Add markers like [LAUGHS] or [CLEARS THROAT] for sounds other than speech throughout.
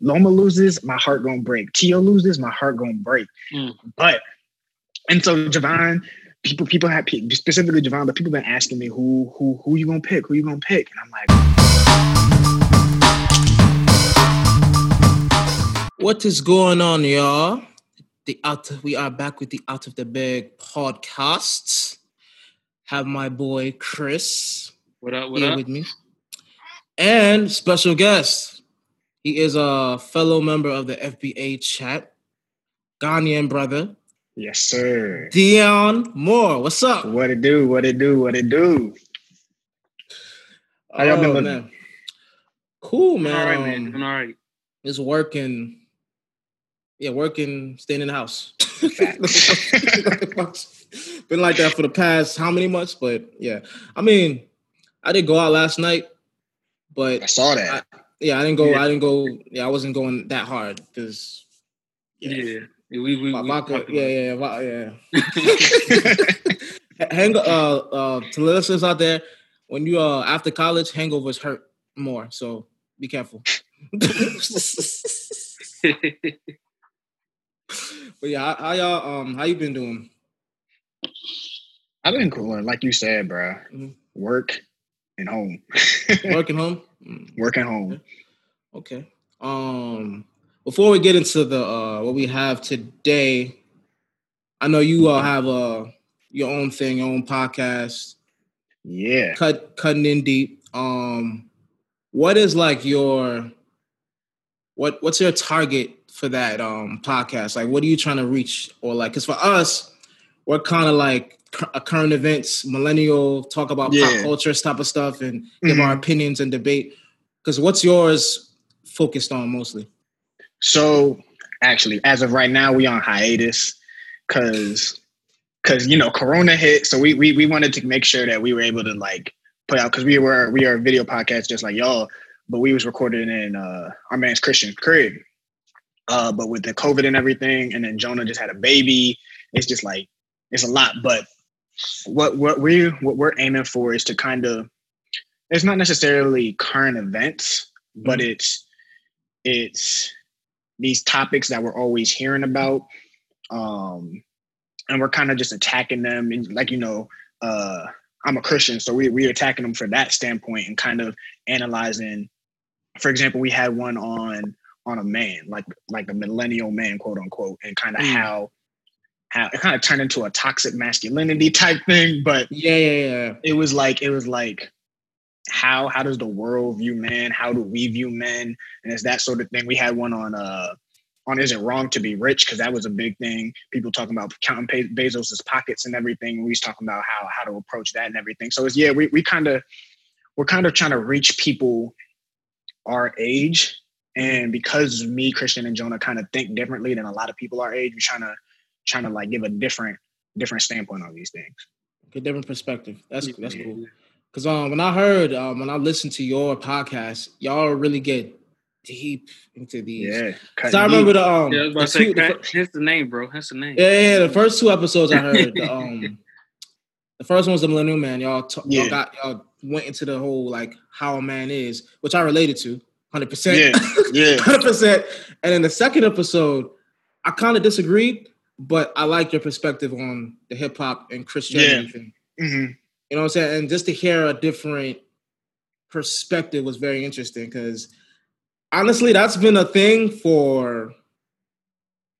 Loma loses, my heart gonna break. Tio loses, my heart gonna break. Mm. But and so Javon, people people have specifically Javon, but people been asking me who who who you gonna pick, who you gonna pick, and I'm like. What is going on, y'all? The out we are back with the Out of the Bag podcast. Have my boy Chris what up, what here up? with me, and special guest. He is a fellow member of the FBA chat, Ghanaian brother, Yes, sir. Dion Moore. What's up? What it do? What it do? What it do? How y'all oh, been man. Cool, man. All right, man. Doing all right. It's working. Yeah, working, staying in the house. [LAUGHS] been like that for the past how many months? But yeah, I mean, I did go out last night, but I saw that. I, yeah, I didn't go. Yeah. I didn't go. Yeah, I wasn't going that hard because. yeah. yeah. We, we, vodka, we, yeah, yeah, yeah. [LAUGHS] Hang, uh, uh, to listeners out there, when you uh after college, hangovers hurt more. So be careful. [LAUGHS] but yeah, how, how, y'all um how you been doing? I've been cool, like you said, bro. Mm-hmm. Work and home. [LAUGHS] Working home. Working home. Okay. Um, before we get into the uh, what we have today, I know you all have uh, your own thing, your own podcast. Yeah, cut cutting in deep. Um, what is like your what what's your target for that um podcast? Like, what are you trying to reach? Or like, because for us, we're kind of like current events, millennial, talk about yeah. pop culture type of stuff, and give mm-hmm. our opinions and debate. Because what's yours focused on mostly? So actually, as of right now, we on hiatus because because you know Corona hit, so we we we wanted to make sure that we were able to like put out because we were we are a video podcast just like y'all, but we was recorded in uh, our man's Christian crib. Uh, but with the COVID and everything, and then Jonah just had a baby, it's just like it's a lot. But what what we what we're aiming for is to kind of it's not necessarily current events, but mm-hmm. it's it's these topics that we're always hearing about. Um, and we're kind of just attacking them. And like, you know, uh, I'm a Christian, so we, we're attacking them from that standpoint and kind of analyzing. For example, we had one on on a man, like like a millennial man, quote unquote, and kind of mm. how it kind of turned into a toxic masculinity type thing. But yeah, yeah, yeah. It was like it was like how how does the world view men? How do we view men? And it's that sort of thing. We had one on uh on is it wrong to be rich because that was a big thing. People talking about counting Bezos's pockets and everything. We was talking about how how to approach that and everything. So it's yeah, we we kind of we're kind of trying to reach people our age. And because me, Christian, and Jonah kind of think differently than a lot of people our age, we're trying to trying to like give a different different standpoint on these things. Okay, different perspective. That's that's cool. Because um, when I heard, um, when I listened to your podcast, y'all really get deep into these. Yeah, because I remember the um, yeah, I was say, two, the, the name, bro. That's the name. Yeah, yeah. The first two episodes I heard, the, um, the first one was the Millennial Man. Y'all, t- yeah. y'all got y'all went into the whole like how a man is, which I related to, hundred percent. Yeah, yeah, [LAUGHS] hundred percent. And then the second episode, I kind of disagreed, but I like your perspective on the hip hop and Christianity yeah. thing. Mm-hmm. You know what I'm saying? And just to hear a different perspective was very interesting because honestly, that's been a thing for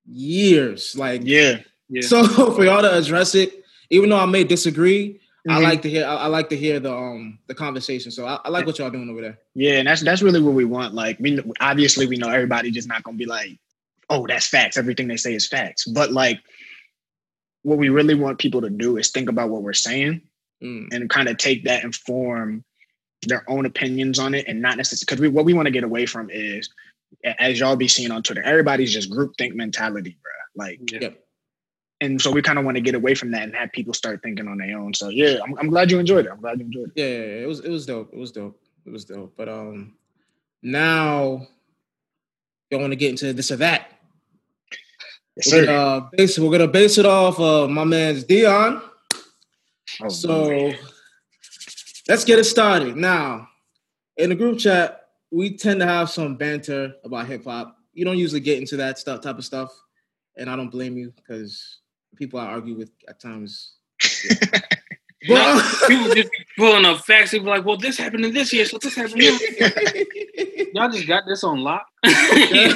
years. Like, yeah, yeah. [LAUGHS] So for y'all to address it, even though I may disagree, mm-hmm. I like to hear. I, like to hear the um the conversation. So I, I, like what y'all doing over there. Yeah, and that's that's really what we want. Like, we obviously we know everybody just not gonna be like, oh, that's facts. Everything they say is facts. But like, what we really want people to do is think about what we're saying mm. and kind of take that and form their own opinions on it and not necessarily because we, what we want to get away from is as y'all be seeing on Twitter, everybody's just group think mentality, bro. Like, yeah. and so we kind of want to get away from that and have people start thinking on their own. So yeah, I'm, I'm glad you enjoyed it. I'm glad you enjoyed it. Yeah, yeah, yeah, it was it was dope. It was dope. It was dope. But um, now you want to get into this or that. Yes, we're, gonna, uh, base, we're gonna base it off of my man's Dion. Oh, so boy. let's get it started. Now, in the group chat, we tend to have some banter about hip hop. You don't usually get into that stuff type of stuff, and I don't blame you because people I argue with at times. [LAUGHS] Well, people just be pulling up facts. They be like, "Well, this happened in this year, so this happened." Here. [LAUGHS] Y'all just got this on lock. yeah.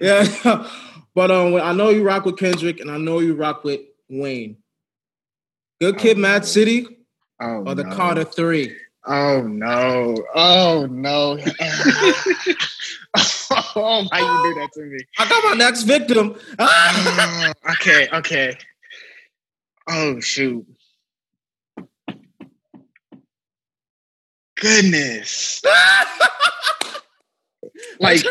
[LAUGHS] yeah. But um, I know you rock with Kendrick, and I know you rock with Wayne. Good Kid, Oh, Mad. City, Oh or the no. Carter Three. Oh no. Oh no. [LAUGHS] oh, why you do that to me? I got my next victim. Oh, okay, okay. Oh shoot. Goodness. [LAUGHS] Like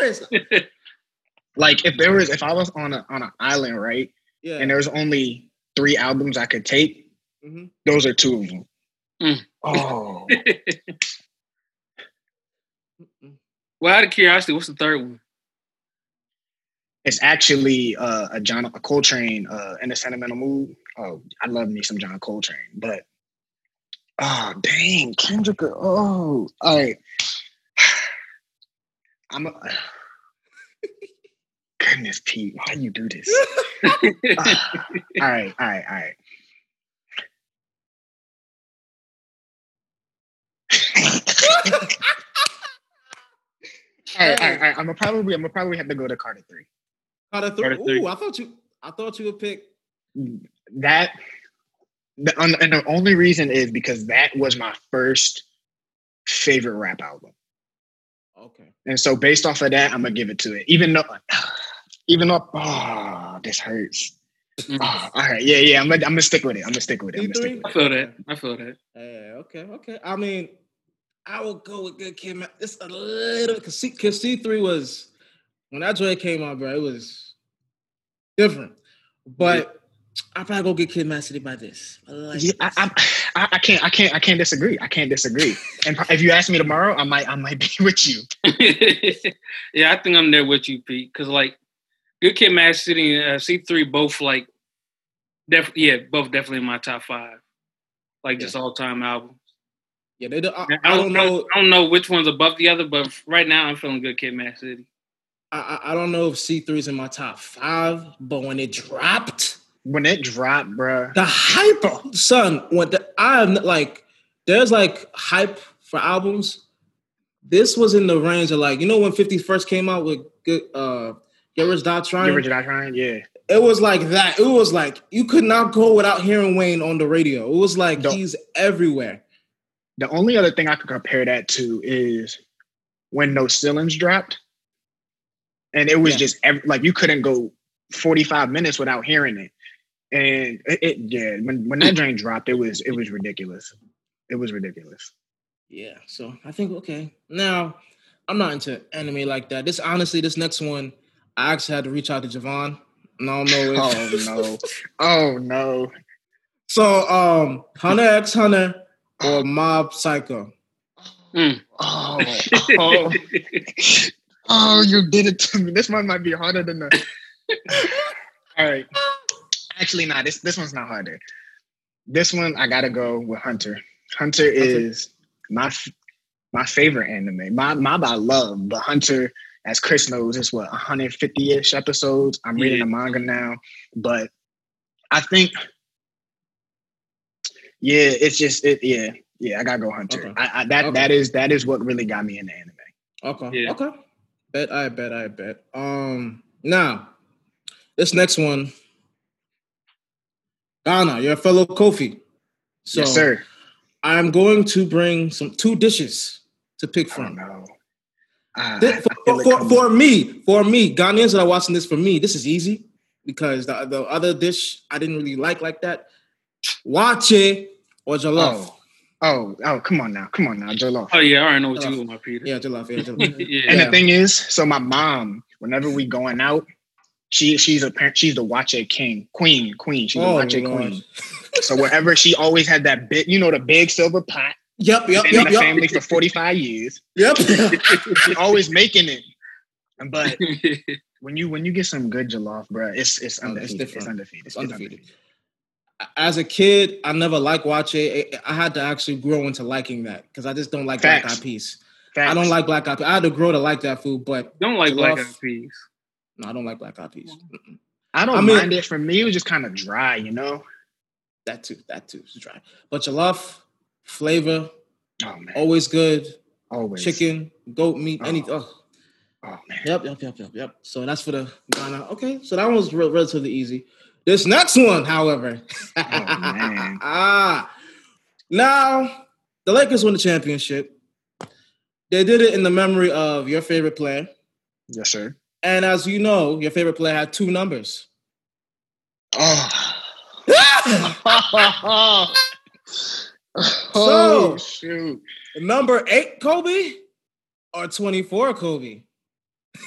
like if there was if I was on a on an island, right? yeah. And there was only three albums I could take, Mhm. those are two of them. Mm. Oh. [LAUGHS] well, out of curiosity, what's the third one? It's actually uh, a John a Coltrane uh, in a sentimental mood. Oh, I love me some John Coltrane, but oh dang, Kendrick. Oh, all right. [SIGHS] I'm a, goodness, Pete. Why you do this? Ah, [LAUGHS] all right, all right, all right. all right, all right, all right. I'm gonna probably, I'm gonna probably have to go to Carter three. Carter Three. Carter Three. Ooh, I thought you. I thought you would pick. that the, and and the only reason is because that was my first favorite rap album Okay. and so based off of that i'm gonna give it to it even though even though oh this hurts. Oh, all right yeah yeah i'm gonna, I'm gonna stick with it i'm gonna stick with it i'm gonna stick E3? I with feel that. I feel that. Yeah. Okay. Okay. I mean, I will go with Good Kid. Mad. It's a little because C, cause C three was when that joint came out, bro. It was different, but I probably go get Kid Mad City by this. I like yeah, this. I, I, I can't i can't i can't disagree i can't disagree [LAUGHS] and if you ask me tomorrow i might i might [LAUGHS] be with you [LAUGHS] yeah, I think I'm there with you, Pete. Because like, Good Kid, Mad City, and uh, C3 both like, def- yeah, both definitely in my top five. Like just all time albums. yeah, they. do- I, I I don't know. I don't know which one's above the other, but right now I'm feeling Good Kid, Mad City. I, I I don't know if C three is in my top five, but when it dropped, when it dropped bro, the hype, son. When the I'm like, there's like hype for albums. This was in the range of like, you know, when 50 first came out with good uh Get Rich Die Trying. you Richard I trying yeah It was like that. It was like you could not go without hearing Wayne on the radio. It was like Don't- he's everywhere. The only other thing I could compare that to is when No Ceilings dropped, and it was Yeah. just ev- like you couldn't go forty five minutes without hearing it. And it, it yeah, when when that drain dropped, it was it was ridiculous. It was ridiculous. Yeah. So I think okay. Now I'm not into anime like that. This honestly, this next one, I actually had to reach out to Javon. No, I don't know if Oh no! Oh no! So um Hunter X Hunter or Mob Psycho. Mm. Oh, [LAUGHS] oh, oh! You did it to me. This one might be harder than the. [LAUGHS] All right. Actually, nah. This this one's not harder. This one I gotta go with Hunter. Hunter is my f- my favorite anime. My Mob I love, but Hunter, as Chris knows, it's what 150 ish episodes. I'm reading Yeah. the manga now, but I think, yeah, it's just it. Yeah, yeah, I gotta go Hunter. Okay. I, I, that Okay. that is that is what really got me into anime. Okay. Yeah. Okay. Bet I bet I bet. Um now this next one. Ghana, you're a fellow Kofi. So yes, sir. I'm going to bring some two dishes to pick Oh from. no. This- I for, for, for me, for me, Ghanaians that are watching this, for me, this is easy because the, the other dish I didn't really like like that. Waakye or jollof. Oh, oh, oh! Come on now, come on now, Jollof. Oh yeah, I already know what Uh, you want, my Peter. Yeah, jollof. Yeah, jollof. [LAUGHS] yeah. And the thing is, so my mom, whenever we going out, she she's a parent, she's the watch a king, queen, queen. She's a Oh, watch a Lord. queen. So wherever she always had that big, you know, the big silver pot. Yep, yep, been yep, in the yep. family for forty five years. Yep. [LAUGHS] She always making it. But [LAUGHS] when you when you get some good jollof, bro, it's it's Oh, it's undefeated. it's, different. undefeated. It's undefeated. As a kid, I never liked Waakye. I- I had to actually grow into liking that because I just don't like black Facts. eyed peas. I don't like black eyed peas. I had to grow to like that food, but Don't like black jollof- eyed peas. No, I don't like black eyed peas. Mm-mm. I don't I mean- mind it. For me, it was just kind of dry, you know. That too, that too is dry. But jollof, flavor, Oh man, always good. always Chicken, goat meat, Oh. any. Oh, Oh man, Yep, yep, yep, yep, yep. So that's for the Ghana. Okay, so that one was re- relatively easy. This next one, however, Oh, man. [LAUGHS] ah, now the Lakers won the championship. They did it in the memory of your favorite player, yes sir. and as you know, your favorite player had two numbers. Oh. [LAUGHS] [LAUGHS] [LAUGHS] oh shoot! Number eight, Kobe, or twenty-four, Kobe.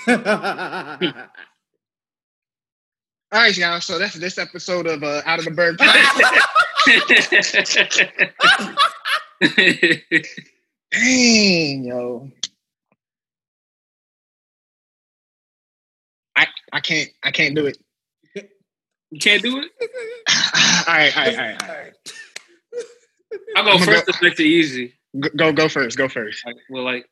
[LAUGHS] All right, y'all. So that's this episode of uh, Out of the Bird. [LAUGHS] Dang, yo. I I can't I can't do it. you can't do it. [SIGHS] all right, all right, all right, all right. I'll go first go- to make it easy. Go- Go first. Go first. Like, well, like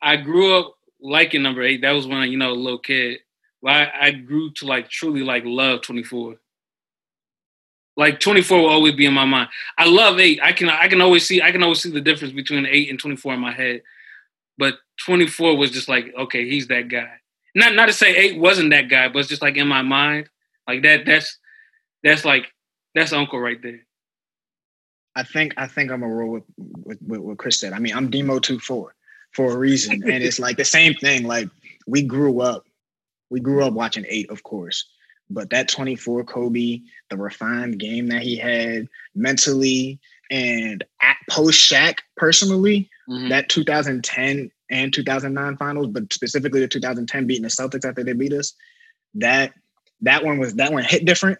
I grew up liking number eight. That was when I, you know, a little kid. But I, I grew to like truly like love 24. Like 24 will always be in my mind. I love eight. I can I can always see I can always see the difference between eight and 24 in my head. But 24 was just like, okay, he's that guy. Not not to say eight wasn't that guy, but it's just like in my mind. Like that that's that's like that's uncle right there. I think I think I'm gonna roll with, with, with what Chris said. I mean, I'm Demo two four for a reason, and it's like the same thing. Like we grew up, we grew up watching eight, of course, but that 24 Kobe, the refined game that he had mentally and at post Shaq personally, Mhm. that 2010 and 2009 finals, but specifically the 2010 beating the Celtics after they beat us, that that one was that one hit different,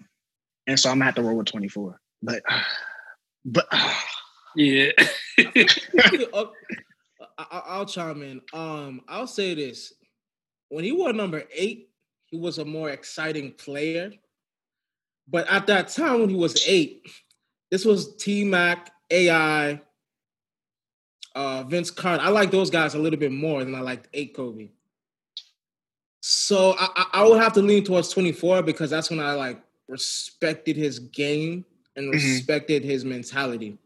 and so I'm gonna have to roll with 24. But [SIGHS] but [SIGHS] Yeah. [LAUGHS] [LAUGHS] I- I'll chime in. Um, I'll say this: when he wore number eight, he was a more exciting player. But at that time, when he was eight, this was T Mac, AI, uh, Vince Carter. I like those guys a little bit more than I liked eight Kobe. So I, I, I would have to lean towards twenty four because that's when I like respected his game and Mhm. respected his mentality.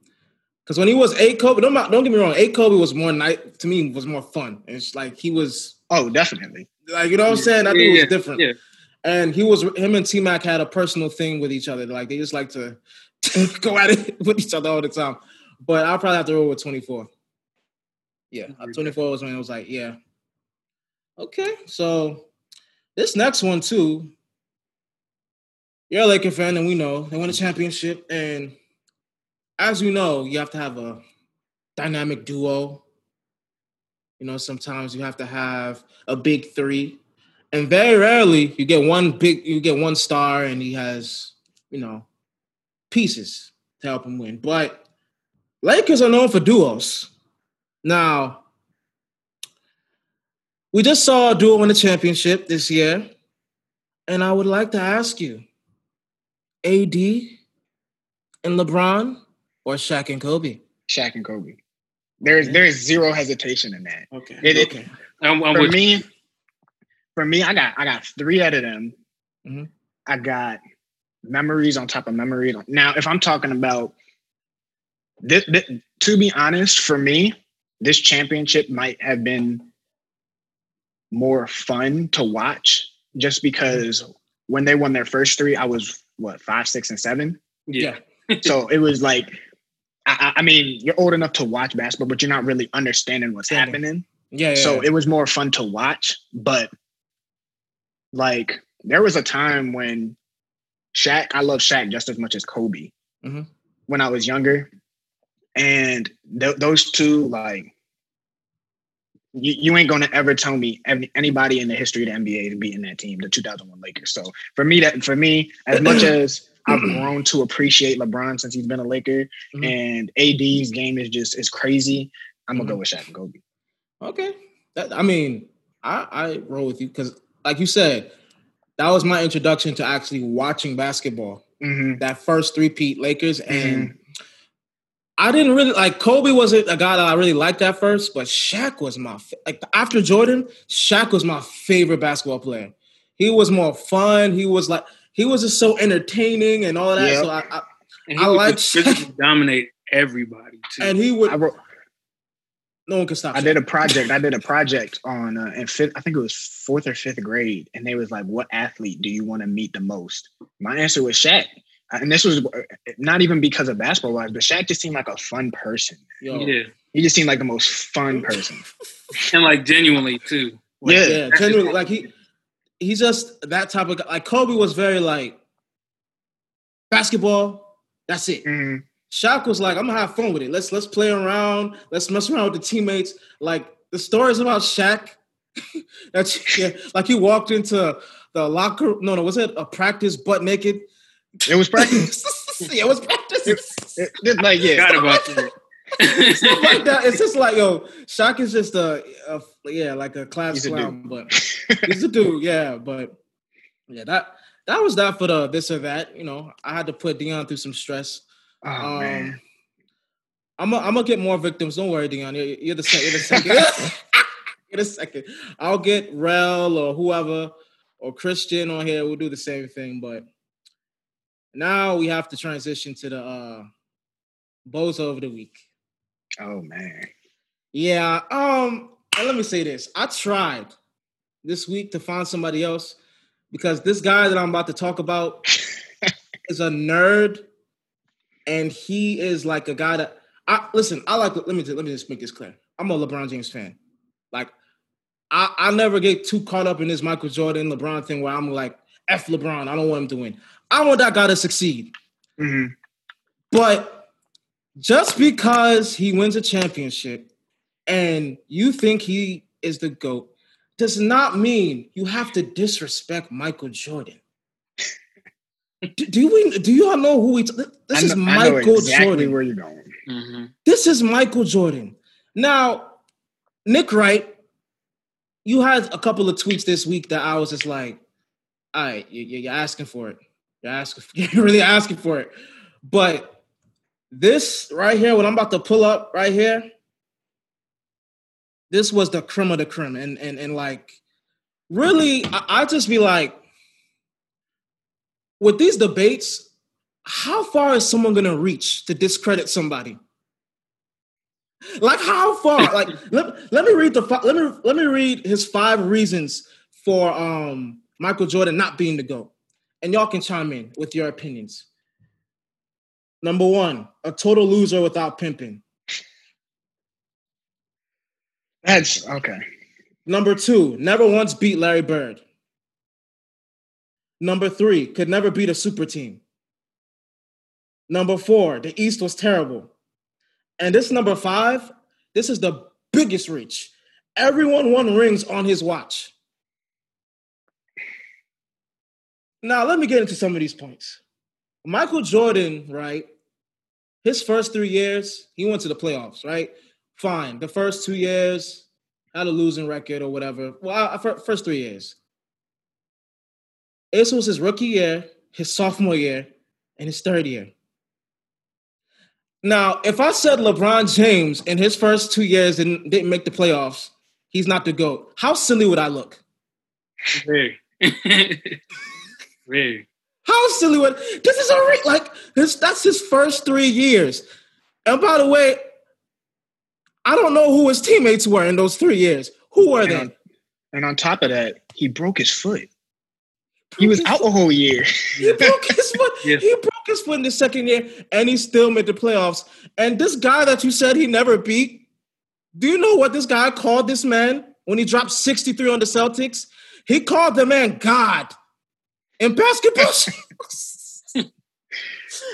Because when he was a Kobe, don't, don't get me wrong, a Kobe was more night to me was more fun. It's like he was oh, definitely. like you know what I'm saying. I think it Yeah, was different. yeah. And he was him and T Mac had a personal thing with each other. Like they just like to [LAUGHS] go at it [LAUGHS] with each other all the time. But I'll probably have to roll with 24. Yeah, uh, 24 was when I was like, yeah. Okay, so this next one too. You're a Laker fan, and we know they won a championship. And as you know, you have to have a dynamic duo. You know, sometimes you have to have a big three. And very rarely you get one big, you get one star and he has, you know, pieces to help him win. But Lakers are known for duos. Now, we just saw a duo win the championship this year. And I would like to ask you, AD and LeBron or Shaq and Kobe? Shaq and Kobe. There's there's zero hesitation in that. Okay. It- it- okay. I'm, I'm For with me, for me, I got I got three out of them. Mhm. I got memories on top of memories. Now, if I'm talking about this, this, to be honest, for me, this championship might have been more fun to watch just because when they won their first three, I was what five, six, and seven. yeah. [LAUGHS] So it was like, I, I I mean, you're old enough to watch basketball, but you're not really understanding what's Yeah. happening. Yeah, yeah. So it was more fun to watch. But like, there was a time when Shaq, I love Shaq just as much as Kobe Mhm. when I was younger. And th- those two, like, you, you ain't gonna ever tell me any, anybody in the history of the NBA to be in that team, the 2001 Lakers. So for me, that for me, as [CLEARS THROAT] much as I've grown to appreciate LeBron since he's been a Laker, Mhm. and AD's game is just is crazy. I'm gonna Mhm. go with Shaq and Kobe. Okay. That, I mean, I, I roll with you because, like you said, that was my introduction to actually watching basketball. hmm That first three-peat Lakers, and I didn't really like Kobe wasn't a guy that I really liked at first, but Shaq was my like after Jordan, Shaq was my favorite basketball player. He was more fun. He was like he was just so entertaining and all that. Yep. So I, I, I like Shaq. dominate everybody too. And he would. Wrote, no one can stop. I Shaq. did a project. I did a project on uh, in fifth. I think it was fourth or fifth grade, and they was like, "What athlete do you want to meet the most?" My answer was Shaq and this was not even because of basketball wise, but Shaq just seemed like a fun person. Yo. Yeah. He just seemed like the most fun person. [LAUGHS] and like genuinely too. Like, yeah. yeah, genuinely. Like he he's just that type of guy. Like Kobe was very like basketball, that's it. Mm-hmm. Shaq was like, I'm gonna have fun with it. Let's let's play around, let's mess around with the teammates. Like the stories about Shaq. [LAUGHS] that's yeah, like he walked into the locker no no was it a practice butt naked it was practice. [LAUGHS] yeah, it was practice. It, it, like yeah, Got about that. Stuff like that. It's just like yo, Shaq is just a, a yeah, like a class he's clown, a but he's a dude. Yeah, but yeah, that that was that for the this or that. You know, I had to put Dion through some stress. Oh um, man. I'm gonna I'm gonna get more victims. Don't worry, Dion. You're, you're the second. You're the second. [LAUGHS] you're the second. I'll get Rel or whoever or Christian on here. We'll do the same thing, but now we have to transition to the uh bozo of the week. Oh man. Yeah. Um, let me say this. I tried this week to find somebody else because this guy that I'm about to talk about [LAUGHS] is a nerd and he is like a guy that I listen, I like let me let me just make this clear. I'm a LeBron James fan. Like I, I never get too caught up in this Michael Jordan LeBron thing where I'm like F LeBron. I don't want him to win. I want that guy to succeed. Mm-hmm. But just because he wins a championship and you think he is the GOAT does not mean you have to disrespect Michael Jordan. [LAUGHS] do, do, we do you all know who we t- this is Michael exactly Jordan. Where you going? Mm-hmm. This is Michael Jordan. Now, Nick Wright, you had a couple of tweets this week that I was just like, all right, you're asking for it. You're asking, you're really asking for it. But this right here, what I'm about to pull up right here, this was the creme of the creme. And and and like really, I, I just be like, with these debates, how far is someone gonna reach to discredit somebody? Like how far? [LAUGHS] like let, let me read the let me let me read his five reasons for um Michael Jordan not being the GOAT and y'all can chime in with your opinions. Number one, a total loser without Pippen. That's okay. Number two, never once beat Larry Bird. Number three, could never beat a super team. Number four, the East was terrible. And this number five, this is the biggest reach. Everyone won rings on his watch. Now, let me get into some of these points. Michael Jordan, right? His first three years, he went to the playoffs, right? Fine. The first two years, had a losing record or whatever. Well, first three years. This was his rookie year, his sophomore year, and his third year. Now, if I said LeBron James in his first two years didn't, didn't make the playoffs, he's not the GOAT, how silly would I look? Very. [LAUGHS] Really? How silly would this is a like this that's his first three years. And by the way, I don't know who his teammates were in those three years. Who were and they? On, and on top of that, he broke his foot. He was out a whole year. he broke his [LAUGHS] foot. Yes. He broke his foot in the second year, and he still made the playoffs. And this guy that you said he never beat, do you know what this guy called this man when he dropped 63 on the Celtics? He called the man God in basketball. [LAUGHS]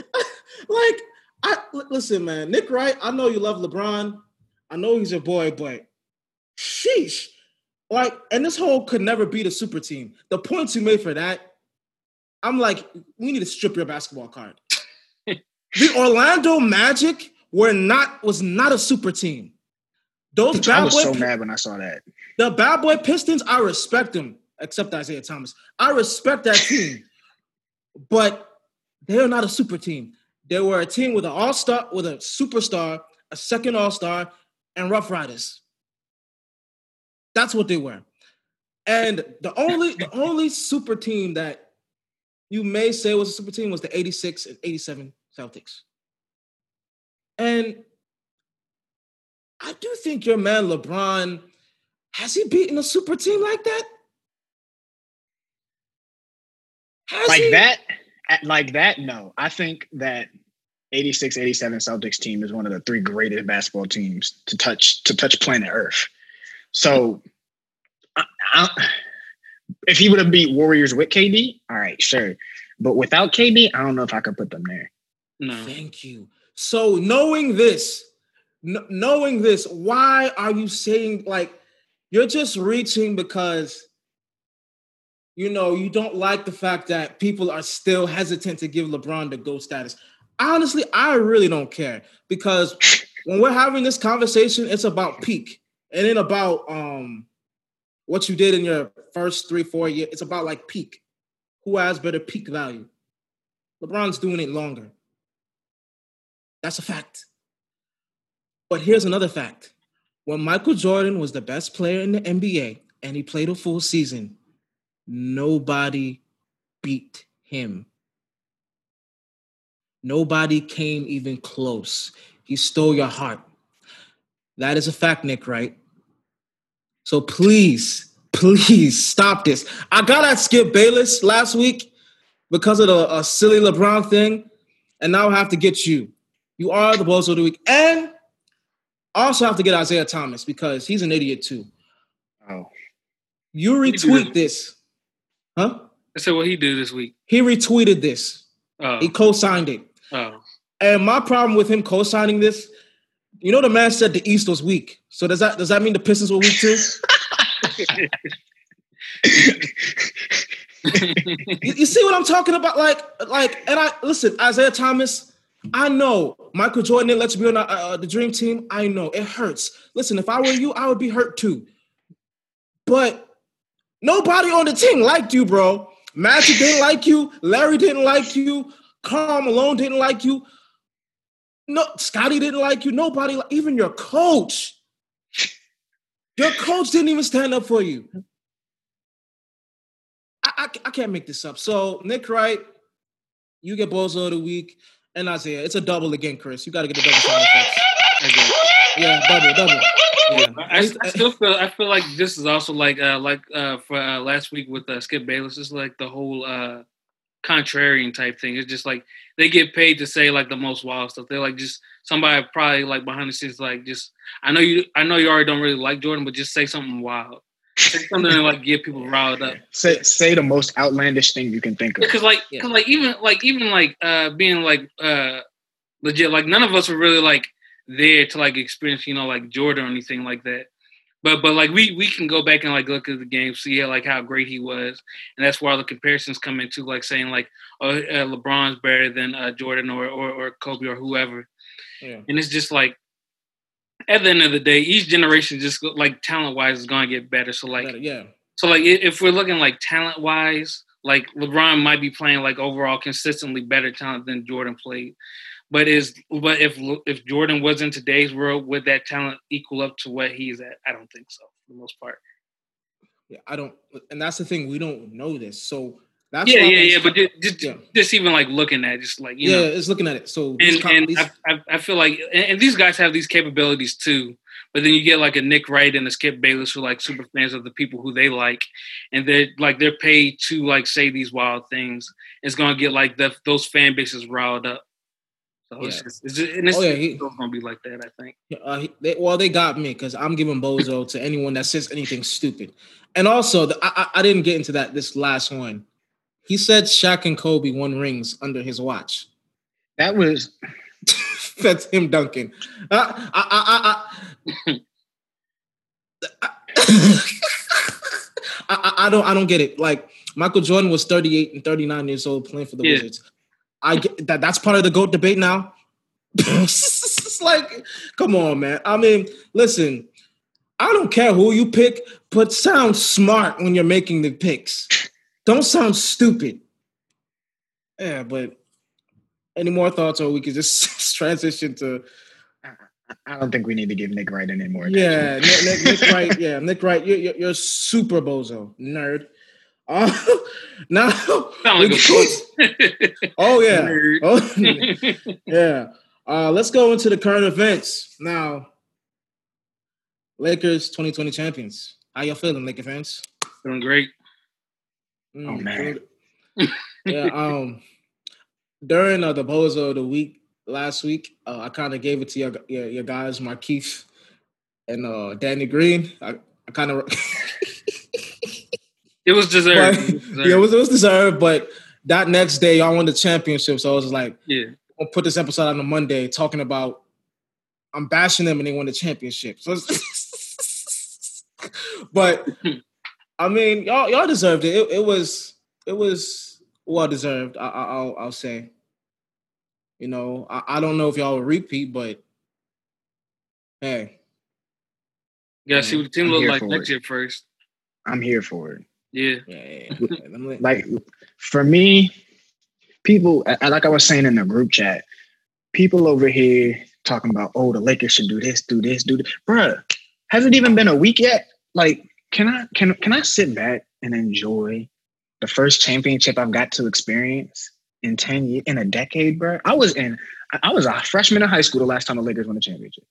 [LAUGHS] like, I listen, man. Nick Wright, I know you love LeBron. I know he's your boy, but sheesh. Like, and this whole could never beat a super team. The points you made for that, I'm like, we need to strip your basketball card. [LAUGHS] the Orlando Magic were not was not a super team. Those bad I was boy, so mad when I saw that. The bad boy Pistons, I respect them except Isiah Thomas. I respect that team, but they're not a super team. They were a team with an all star, with a superstar, a second all star, and Rough Riders. That's what they were. And the only the only super team that you may say was a super team was the 86 and 87 Celtics. And I do think your man LeBron has he beaten a super team like that? Has like he? that? Like that? No. I think that 86 87 Celtics team is one of the three greatest basketball teams to touch to touch planet Earth. So I, I, if he would have beat Warriors with KD, all right, sure. But without KD, I don't know if I could put them there. No. Thank you. So knowing this, n- knowing this, why are you saying like you're just reaching because you know you don't like the fact that people are still hesitant to give LeBron the GOAT status. Honestly, I really don't care because when we're having this conversation, it's about peak and then about um what you did in your first three, four years. It's about like peak. Who has better peak value? LeBron's doing it longer. That's a fact. But here's another fact. When Michael Jordan was the best player in the NBA and he played a full season, nobody beat him. Nobody came even close. He stole your heart. That is a fact, Nick, right? So please, please stop this. I got at Skip Bayless last week because of the uh, silly LeBron thing, and now I have to get you. You are the boss of the week. And I also have to get Isiah Thomas because he's an idiot too. Oh. You retweet this. Huh? I said what he did this week. He retweeted this. Oh. He co-signed it. Oh. And my problem with him co-signing this, you know, the man said the East was weak. So does that does that mean the Pistons were weak too? you, you, see what I'm talking about? Like, like, and I listen, Isiah Thomas. I know Michael Jordan didn't let you be on uh, uh, the dream team. I know it hurts. Listen, if I were you, I would be hurt too. But nobody on the team liked you, bro. Magic didn't like you. Larry didn't like you. Karl Malone didn't like you. No, Scottie didn't like you. Nobody, even your coach. Your coach didn't even stand up for you. I, I, I can't make this up. So Nick Wright, you get Bozo of the week, and Isiah. It's a double again, Chris. You got to get the double. [LAUGHS] Yeah, double, double. Yeah. I, I, still feel I feel like this is also like uh like uh for uh, last week with uh, Skip Bayless. It's like the whole uh contrarian type thing. It's just like they get paid to say like the most wild stuff. They're like just somebody probably like behind the scenes like just I know you I know you already don't really like Jordan, but just say something wild. Say something to like get people riled up. [LAUGHS] Say say the most outlandish thing you can think of. Because like because like even like even like uh being like uh legit like none of us were really like there to like experience you know like Jordan or anything like that. But but like we we can go back and like look at the game, see like how great he was, and that's where all the comparisons come into, like saying like oh uh, LeBron's better than uh, Jordan or, or or Kobe or whoever, yeah. and it's just like at the end of the day, each generation just like talent wise is gonna get better. So like better, yeah, so like if we're looking like talent wise, like LeBron might be playing like overall consistently better talent than Jordan played. But is but if if Jordan was in today's world, would that talent equal up to what he's at? I don't think so for the most part. Yeah, I don't, and that's the thing. We don't know this, so that's yeah, yeah, yeah. But just, just, yeah. just even like looking at, it, just like you yeah, know, it's looking at it. So and, and I, I feel like, and, and these guys have these capabilities too. But then you get like a Nick Wright and a Skip Bayless who are like super fans of the people who they like, and they're like they're paid to like say these wild things. It's gonna get like the, those fan bases riled up. So yeah. it's just, it's just, and it's, oh, yeah, he, gonna be like that, I think. Uh, he, they, well, they got me because I'm giving bozo to anyone that says anything stupid. And also, the, I, I didn't get into that this last one. He said Shaq and Kobe won rings under his watch. That was [LAUGHS] that's him dunking. Uh, I, I, [LAUGHS] I, I, I, don't I don't get it. Like Michael Jordan was 38 and 39 years old playing for the yeah. Wizards. I get that that's part of the GOAT debate now. it's [LAUGHS] like, come on, man. I mean, listen, I don't care who you pick, but sound smart when you're making the picks. Don't sound stupid. Yeah, but any more thoughts, or we could just [LAUGHS] transition to? I don't think we need to give Nick Wright any more. Yeah, Nick, Nick, Nick [LAUGHS] Wright. Yeah, Nick Wright. You're, you're, you're super bozo nerd. [LAUGHS] Uh, now, Sound like a [LAUGHS] oh yeah, oh [LAUGHS] yeah. Uh, let's go into the current events now. Lakers 2020 champions. How y'all feeling, Laker fans? Doing great. Mm, Oh, man. yeah. Um, during uh, the bozo of the week last week, uh, I kind of gave it to your, your your guys, Markieff and uh, Danny Green. I, I kind of It was deserved. But- It was deserved. [LAUGHS] yeah, it was, it was deserved, but that next day y'all won the championship, so I was just like, yeah. I'll put this episode on a Monday talking about I'm bashing them and they won the championship. So, [LAUGHS] but [LAUGHS] I mean, y'all y'all deserved it. It, it was it was well deserved. I, I, I'll I'll say. You know, I, I don't know if y'all will repeat, but hey, yeah, see what the team I'm look like next it. year first. I'm here for it. Yeah. yeah, yeah, yeah. I'm [LAUGHS] like- Like for me, people like I was saying in the group chat, people over here talking about, oh, the Lakers should do this, do this, do this. Bruh, has it even been a week yet? Like, can I can can I sit back and enjoy the first championship I've got to experience in 10 years in a decade, bro? I was in I- I was a freshman in high school the last time the Lakers won a championship.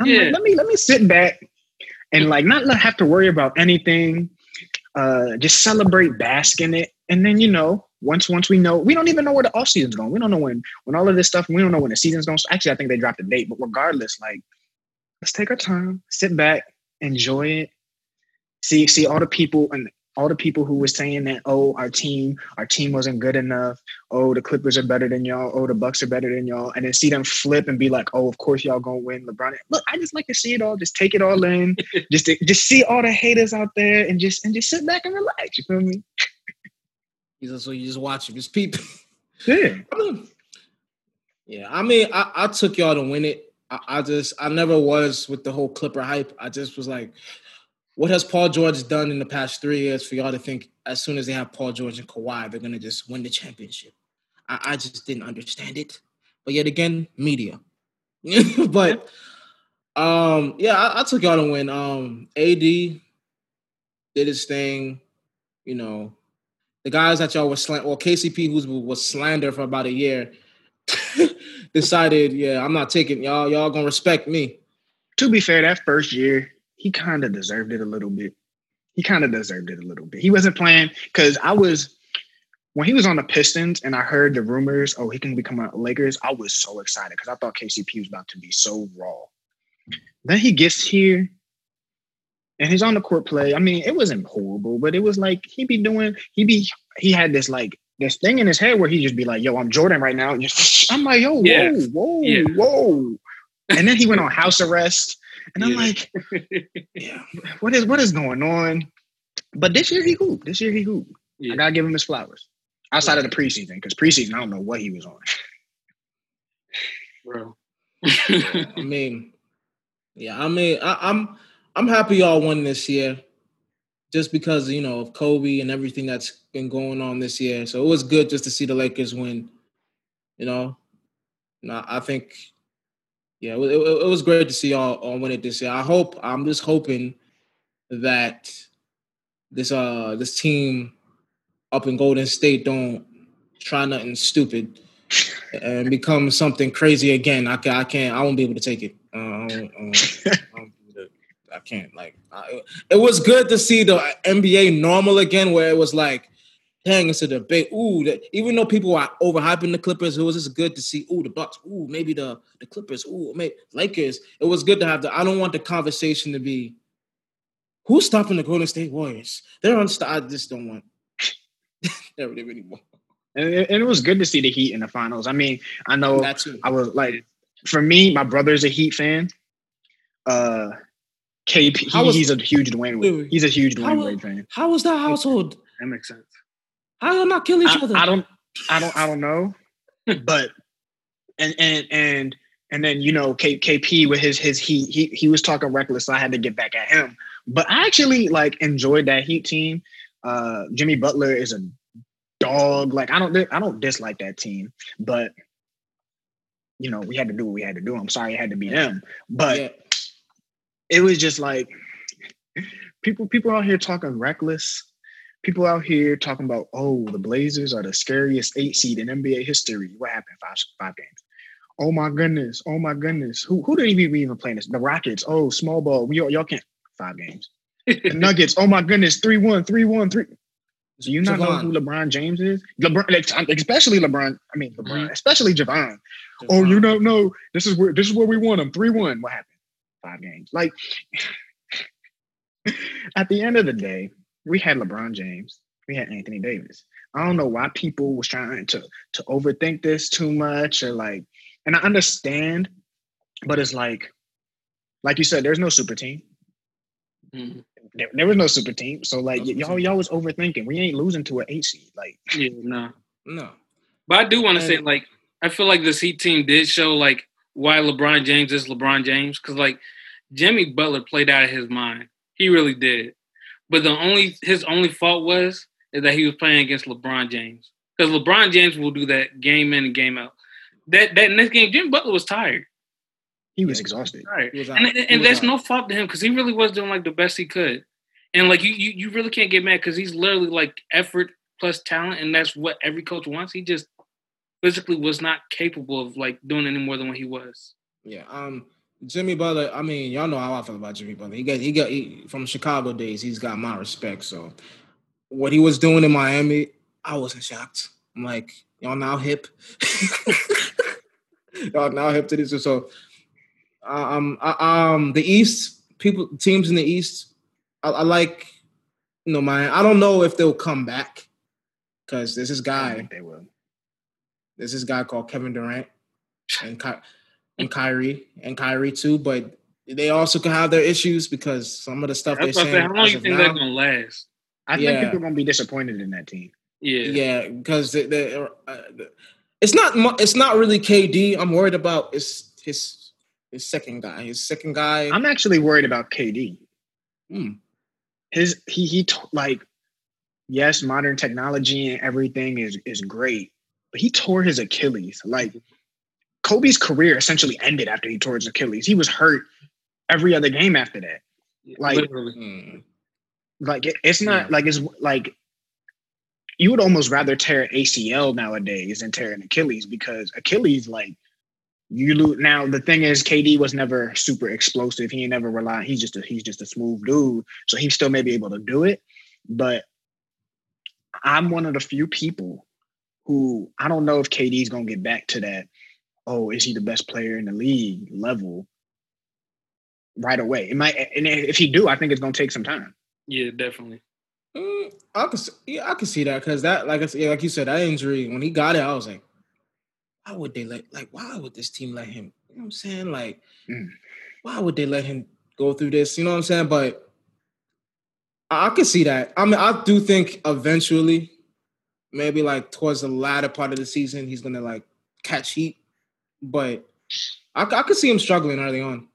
I'm Yeah. like, let me let me sit back and like not have to worry about anything. Uh just celebrate, bask in it. And then you know, once once we know, we don't even know where the off season's going. We don't know when when all of this stuff, we don't know when the season's going. Actually, I think they dropped a date, but regardless, like let's take our time, sit back, enjoy it. See, see all the people and all the people who were saying that, oh, our team, our team wasn't good enough. Oh, the Clippers are better than y'all. Oh, the Bucks are better than y'all. And then see them flip and be like, oh, of course y'all gonna win. LeBron. Look, I just like to see it all. Just take it all in. [LAUGHS] just to, just see all the haters out there and just and just sit back and relax. You feel me? He's so you just watch it, just peep. Yeah. I [CLEARS THROAT] yeah, I mean, I, I took y'all to win it. I, I just, I never was with the whole Clipper hype. I just was like, what has Paul George done in the past three years for y'all to think as soon as they have Paul George and Kawhi, they're gonna just win the championship? I, I just didn't understand it. But yet again, media. [LAUGHS] but um, yeah, I, I took y'all to win. Um, AD did his thing, you know. The guys that y'all was slant, well, KCP, who was slander for about a year, [LAUGHS] decided, yeah, I'm not taking y'all. Y'all gonna respect me. To be fair, that first year, he kind of deserved it a little bit. He kind of deserved it a little bit. He wasn't playing because I was when he was on the Pistons and I heard the rumors, oh, he can become a Lakers. I was so excited because I thought KCP was about to be so raw. Then he gets here and he's on the court play. I mean, it wasn't horrible, but it was like he be doing, he be, he had this like this thing in his head where he just be like, yo, I'm Jordan right now. [LAUGHS] I'm like, yo, whoa, Yeah. whoa, Yeah. whoa. And then he went on house arrest. And I'm Yeah. like, [LAUGHS] yeah, what is what is going on? But this year he hooped. This year he hooped. Yeah. I gotta give him his flowers. Outside of the preseason, because preseason, I don't know what he was on. Bro. I mean, yeah, I mean, I, I'm I'm happy y'all won this year, just because you know of Kobe and everything that's been going on this year. So it was good just to see the Lakers win. You know, no, I think, yeah, it, it, was great to see y'all all win it this year. I hope I'm just hoping that this uh this team up in Golden State don't try nothing stupid and become something crazy again. I can I can't I won't be able to take it. Uh, I, don't. I can't like. I, it was good to see the NBA normal again, where it was like, dang, it's a debate. Ooh, that, even though people are overhyping the Clippers, it was just good to see. Ooh, the Bucks. Ooh, maybe the the Clippers. Ooh, maybe Lakers. It was good to have the. I don't want the conversation to be. Who's stopping the Golden State Warriors? They're unst- I just don't want. Never did anymore. And it, it was good to see the Heat in the finals. I mean, I know. I was like, for me, my brother's a Heat fan. Uh, KP, he- was- he's a huge Dwyane Wade. He's a huge Dwyane Wade fan. How was that household? That makes sense. How y'all not kill each I, other? I don't, I don't, I don't know, but and and and and then you know K, KP with his his Heat, he he was talking reckless, so I had to get back at him. But I actually like enjoyed that Heat team. Uh, Jimmy Butler is a dog. Like I don't I don't dislike that team, but you know, we had to do what we had to do. I'm sorry it had to be them. But Yeah. it was just like people people out here talking reckless. People out here talking about, oh, the Blazers are the scariest eight seed in NBA history. What happened? Five five games. Oh my goodness. Oh my goodness. Who who did we even play this? The Rockets. Oh, small ball. We y'all, y'all can't five games. The [LAUGHS] Nuggets. Oh my goodness. 3-1, 3-1, 3. Do you not know who LeBron James is? LeBron, especially LeBron. I mean, LeBron, Mhm. especially Javon. Oh, you don't know. This is where this is where we won them. 3-1. What happened? Five games. Like [LAUGHS] at the end of the day, we had LeBron James. We had Anthony Davis. I don't know why people was trying to to overthink this too much or like, and I understand, but it's like, like you said, there's no super team. Mhm. There, there was no super team. So like No super y'all team. y'all was overthinking. We ain't losing to an eight seed. Like Yeah, no. No. But I do want to say, like, I feel like this Heat team did show like why LeBron James is LeBron James because like Jimmy Butler played out of his mind. He really did. But the only his only fault was is that he was playing against LeBron James because LeBron James will do that game in and game out. That that next game, Jimmy Butler was tired. he was exhausted. Tired. He was And, out. And that's out. no fault to him because he really was doing like the best he could. And like you, you, you really can't get mad because he's literally like effort plus talent, and that's what every coach wants. He just physically was not capable of like doing any more than what he was. Yeah. Um. Jimmy Butler. I mean, y'all know how I feel about Jimmy Butler. He got he got he, from Chicago days. He's got my respect. So, what he was doing in Miami, I wasn't shocked. I'm like, y'all now hip. [LAUGHS] y'all now hip to this. So, um, I, um, the East people teams in the East, I, I like. You know, my I don't know if they'll come back because there's this guy. they will. There's this guy called Kevin Durant and Ky- and Kyrie and Kyrie too, but they also can have their issues because some of the stuff they're That's what I saying. said. How long as you think now- that's gonna last? I Yeah. think people are gonna be disappointed in that team. Yeah, yeah, because the, the, uh, it's not it's not really KD. I'm worried about his his his second guy. His second guy. I'm actually worried about KD. Hmm. His he he t- like yes, modern technology and everything is is great, but he tore his Achilles. Like Kobe's career essentially ended after he tore his Achilles. He was hurt every other game after that. Like- literally. Hmm. Like it, it's not Yeah. like it's like you would almost rather tear ACL nowadays than tear an Achilles because Achilles like you lose. Now the thing is, KD was never super explosive. He ain't never relied. He's just a he's just a smooth dude, so he still may be able to do it. But I'm one of the few people who I don't know if KD's gonna get back to that. Oh, is he the best player in the league level? Right away, it might, and if he do, I think it's gonna take some time. Yeah, definitely. Mm, I can yeah, I can see that because that like I said, yeah, like you said, that injury when he got it, I was like, why would they let like why would this team let him? You know what I'm saying? Like, Mm. why would they let him go through this? You know what I'm saying? But I, I can see that. I mean, I do think eventually, maybe like towards the latter part of the season, he's gonna like catch heat. But I could see him struggling early on.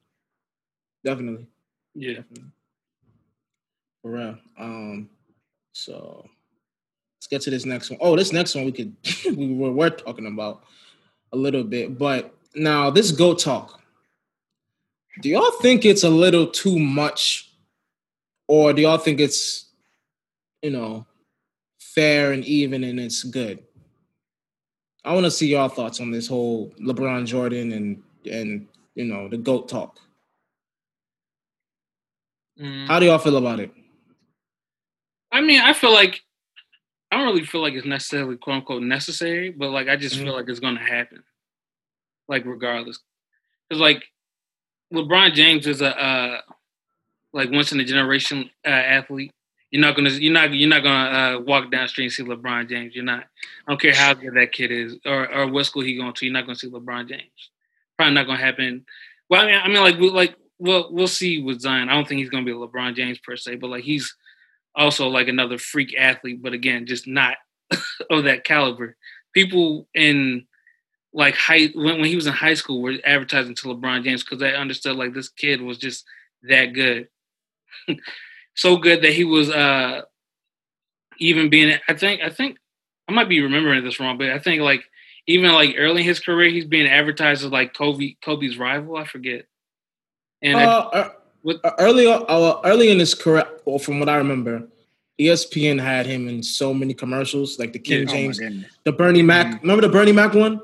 Definitely. Yeah. Definitely. For real. Um, so let's get to this next one. Oh, this next one we could [LAUGHS] we were, were talking about a little bit, but now this go talk. Do y'all think it's a little too much, or do y'all think it's you know fair and even and it's good? I want to see y'all thoughts on this whole LeBron Jordan and and you know the goat talk. Mm. How do y'all feel about it? I mean, I feel like I don't really feel like it's necessarily quote unquote necessary, but like I just Mhm. feel like it's gonna happen. Like regardless. Because like LeBron James is a uh like once in a generation uh, athlete. You're not gonna you're not you're not gonna uh, walk down the street and see LeBron James. You're not. I don't care how good that kid is or or what school he going to. You're not gonna see LeBron James. Probably not gonna happen. Well, I mean, I mean, like we like well, we'll see with Zion. I don't think he's gonna be a LeBron James per se, but like he's also like another freak athlete, but again, just not [LAUGHS] of that caliber. People in like high when, when he was in high school were advertising to LeBron James because they understood like this kid was just that good. [LAUGHS] so good that he was uh even being I think I think I might be remembering this wrong, but I think like even like early in his career, he's being advertised as like Kobe Kobe's rival. I forget. And uh, uh, with, uh, early uh, early in his career, well, from what I remember, ESPN had him in so many commercials, like the King yeah, oh James, oh the Bernie Mac. Mm-hmm. Remember the Bernie Mac one?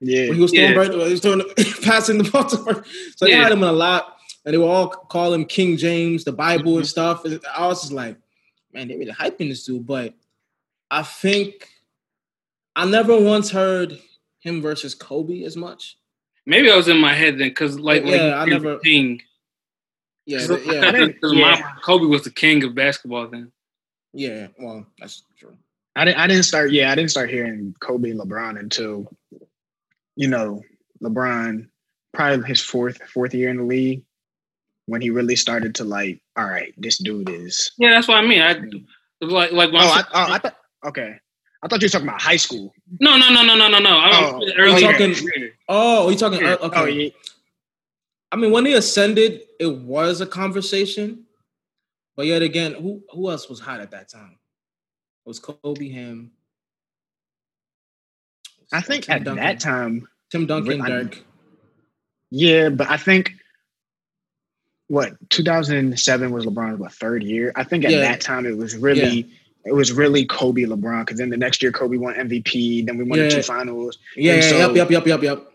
Yeah, he was throwing, yeah. he was throwing, [LAUGHS] passing the ball to. So yeah. they had him in a lot, and they were all call him King James, the Bible mm-hmm. and stuff. I was just like, man, they really hyping this dude, but I think I never once heard him versus Kobe as much. Maybe I was in my head then, because like, yeah, like, I never king. Yeah, yeah. Because yeah. Kobe was the king of basketball then. Yeah, well, that's true. I didn't. I didn't start. Yeah, I didn't start hearing Kobe and LeBron until, you know, LeBron probably his fourth fourth year in the league when he really started to like. All right, this dude is. Yeah, that's what I mean. I like like. oh, I, oh, I thought. Okay, I thought you were talking about high school. No, no, no, no, no, no, no. Oh, early talking, oh, you talking? Oh, okay. Oh, yeah. I mean, when he ascended, it was a conversation. But yet again, who who else was hot at that time? It was Kobe, him. I think Tim at Duncan. that time, Tim Duncan, I, Dirk. Yeah, but I think what 2007 was LeBron's what third year. I think at yeah. that time it was really. Yeah it was really Kobe LeBron because then the next year Kobe won MVP, then we won yeah. the two finals. Yeah, so yep, yep, yep, yep, yep.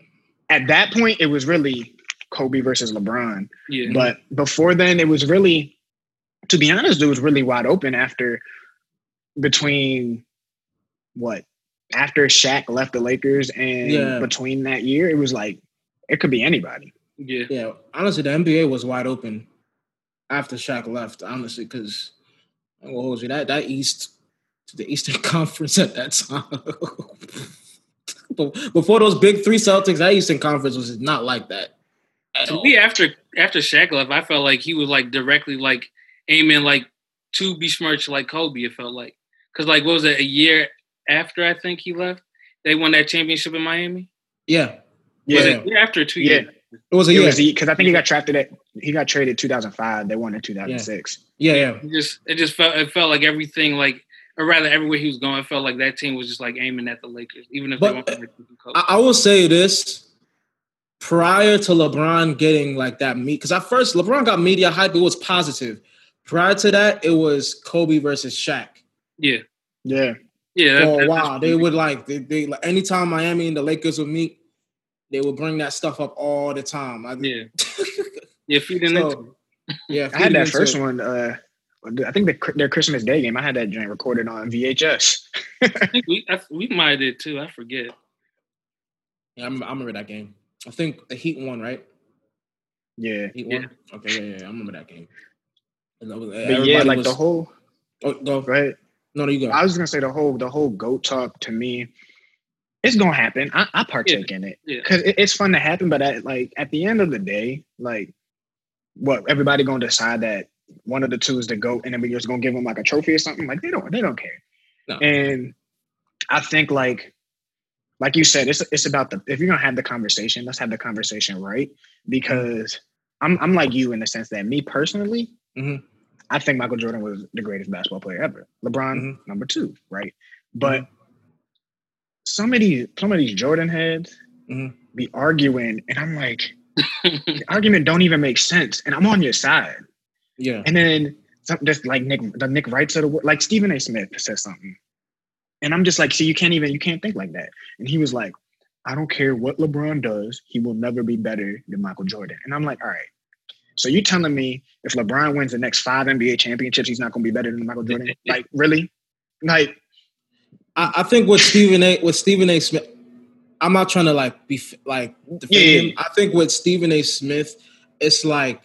At that point, it was really Kobe versus LeBron. Yeah. But before then, it was really, to be honest, it was really wide open after between what after Shaq left the Lakers and between that year, it was like it could be anybody. Yeah. Yeah. Honestly, the NBA was wide open after Shaq left, honestly, because what was you that that East the Eastern [LAUGHS] Conference at that time. [LAUGHS] Before those big three Celtics, that Eastern Conference was not like that. To all. me, after after Shaq left, I felt like he was like directly like aiming like to be besmirch like Kobe. It felt like because like what was it a year after I think he left, they won that championship in Miami. Yeah, yeah. Was year after two yeah. years? It was a year because I think he got drafted at he got traded 2005. They won in 2006. Yeah, yeah. It just it just felt it felt like everything like or rather everywhere he was going, it felt like that team was just like aiming at the Lakers, even if but, they weren't. I, I will say this: prior to LeBron getting like that meet, because at first LeBron got media hype, it was positive. Prior to that, it was Kobe versus Shaq. Yeah, yeah, yeah. That, wow, they would like they, they like anytime Miami and the Lakers would meet, they would bring that stuff up all the time. I, yeah, [LAUGHS] yeah, feeding so, Yeah, I had that first it. one. Uh, I think the, their Christmas Day game. I had that joint recorded on VHS. I think we I, we might did too. I forget. Yeah, I remember, I remember that game. I think the Heat won, right? Yeah. Heat won. Yeah. Okay, yeah, yeah, I remember that game. But yeah, like was, the whole. Oh, go. Right. No, no, you go. I was gonna say the whole the whole goat talk to me it's gonna happen. I, I partake yeah. in it because yeah. it, it's fun to happen. But at, like at the end of the day, like what everybody gonna decide that one of the two is the goat, and then we're just gonna give them like a trophy or something. Like they don't they don't care. No. And I think like like you said, it's it's about the if you're gonna have the conversation, let's have the conversation right because I'm I'm like you in the sense that me personally, mm-hmm. I think Michael Jordan was the greatest basketball player ever. LeBron mm-hmm. number two, right? But mm-hmm some of these some of these Jordan heads mm-hmm. be arguing, and I'm like, [LAUGHS] the argument don't even make sense, and I'm on your side. Yeah. And then some, just like Nick, the Nick Wrights of the world, like Stephen A. Smith says something, and I'm just like, see, you can't even you can't think like that. And he was like, I don't care what LeBron does, he will never be better than Michael Jordan. And I'm like, all right. So you telling me if LeBron wins the next five NBA championships, he's not going to be better than Michael Jordan? [LAUGHS] Like really? Like I, I think with Stephen A. with Stephen A. Smith, I'm not trying to like be like defend yeah. him. I think with Stephen A. Smith, it's like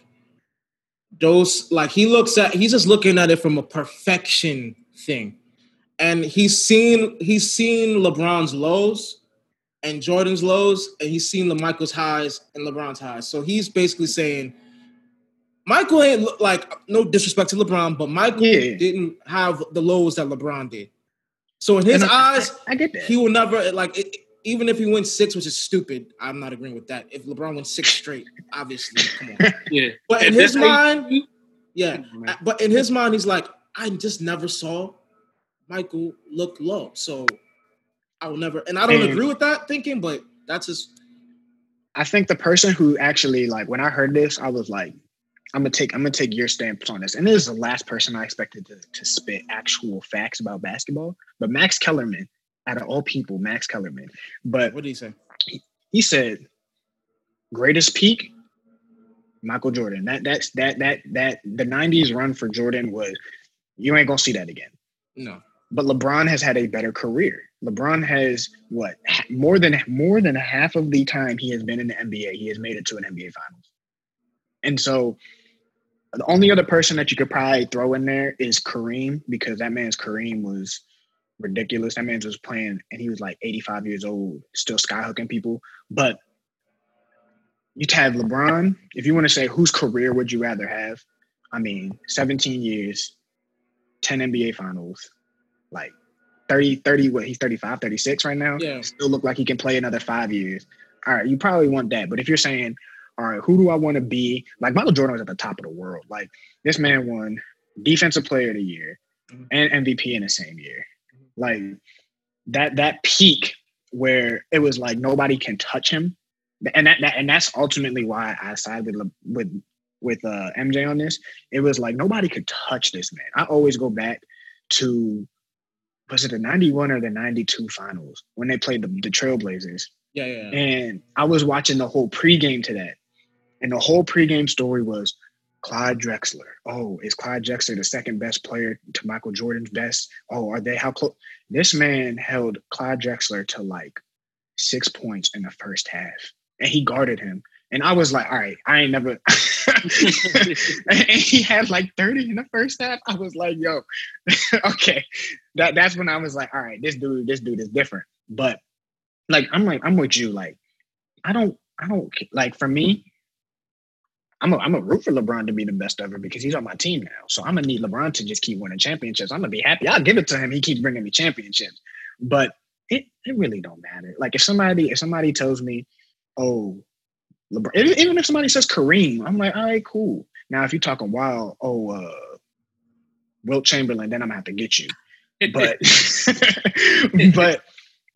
those like he looks at he's just looking at it from a perfection thing, and he's seen he's seen LeBron's lows and Jordan's lows, and he's seen the Michael's highs and LeBron's highs. So he's basically saying. Michael ain't like no disrespect to LeBron, but Michael yeah. didn't have the lows that LeBron did. So in his eyes, I, I, get that. He will never like it, even if he wins six, which is stupid. I'm not agreeing with that. If LeBron wins six straight, obviously, come on. [LAUGHS] yeah. But in his mind, yeah. But in his mind, he's like, I just never saw Michael look low. So I will never, and I don't And- agree with that thinking, but that's just I think the person who actually like when I heard this, I was like, I'm gonna take I'm gonna take your stance on this. And this is the last person I expected to, to spit actual facts about basketball. But Max Kellerman, out of all people, Max Kellerman. But what did he say? he said greatest peak, Michael Jordan. That that's that that that the 90s run for Jordan was you ain't gonna see that again. No, But LeBron has had a better career. LeBron has what more than more than half of the time he has been in the NBA, he has made it to an NBA Finals. And so, the only other person that you could probably throw in there is Kareem because that man's Kareem was ridiculous. That man was playing, and he was like 85 years old, still skyhooking people. But you have LeBron. If you want to say whose career would you rather have, I mean, 17 years, 10 NBA Finals, like 30, 30, what he's 35, 36 right now. Yeah. Still look like he can play another five years. All right, you probably want that. But if you're saying, all right, who do I want to be? Like Michael Jordan was at the top of the world. Like this man won defensive player of the year Mhm. and MVP in the same year. Like that that peak where it was like nobody can touch him. And that, that and that's ultimately why I sided with with with uh, MJ on this. It was like nobody could touch this man. I always go back to was it the 91 or the 92 finals when they played the, the Trailblazers. yeah, yeah, yeah. And I was watching the whole pregame to that. And the whole pregame story was Clyde Drexler. Oh, is Clyde Drexler the second best player to Michael Jordan's best? Oh, are they how close? This man held Clyde Drexler to like six points in the first half. And he guarded him. And I was like, all right, I ain't never. [LAUGHS] and he had like 30 in the first half. I was like, yo, [LAUGHS] okay. That that's when I was like, all right, this dude, this dude is different. But like, I'm like, I'm with you. Like, I don't, I don't like for me. I'm a, I'm a root for LeBron to be the best ever because he's on my team now. So I'm gonna need LeBron to just keep winning championships. I'm gonna be happy. I'll give it to him. He keeps bringing me championships. But it it really don't matter. Like if somebody if somebody tells me, oh, LeBron, even if somebody says Kareem, I'm like, all right, cool. Now if you're talking wild, oh, uh, Wilt Chamberlain, then I'm gonna have to get you. But [LAUGHS] [LAUGHS] but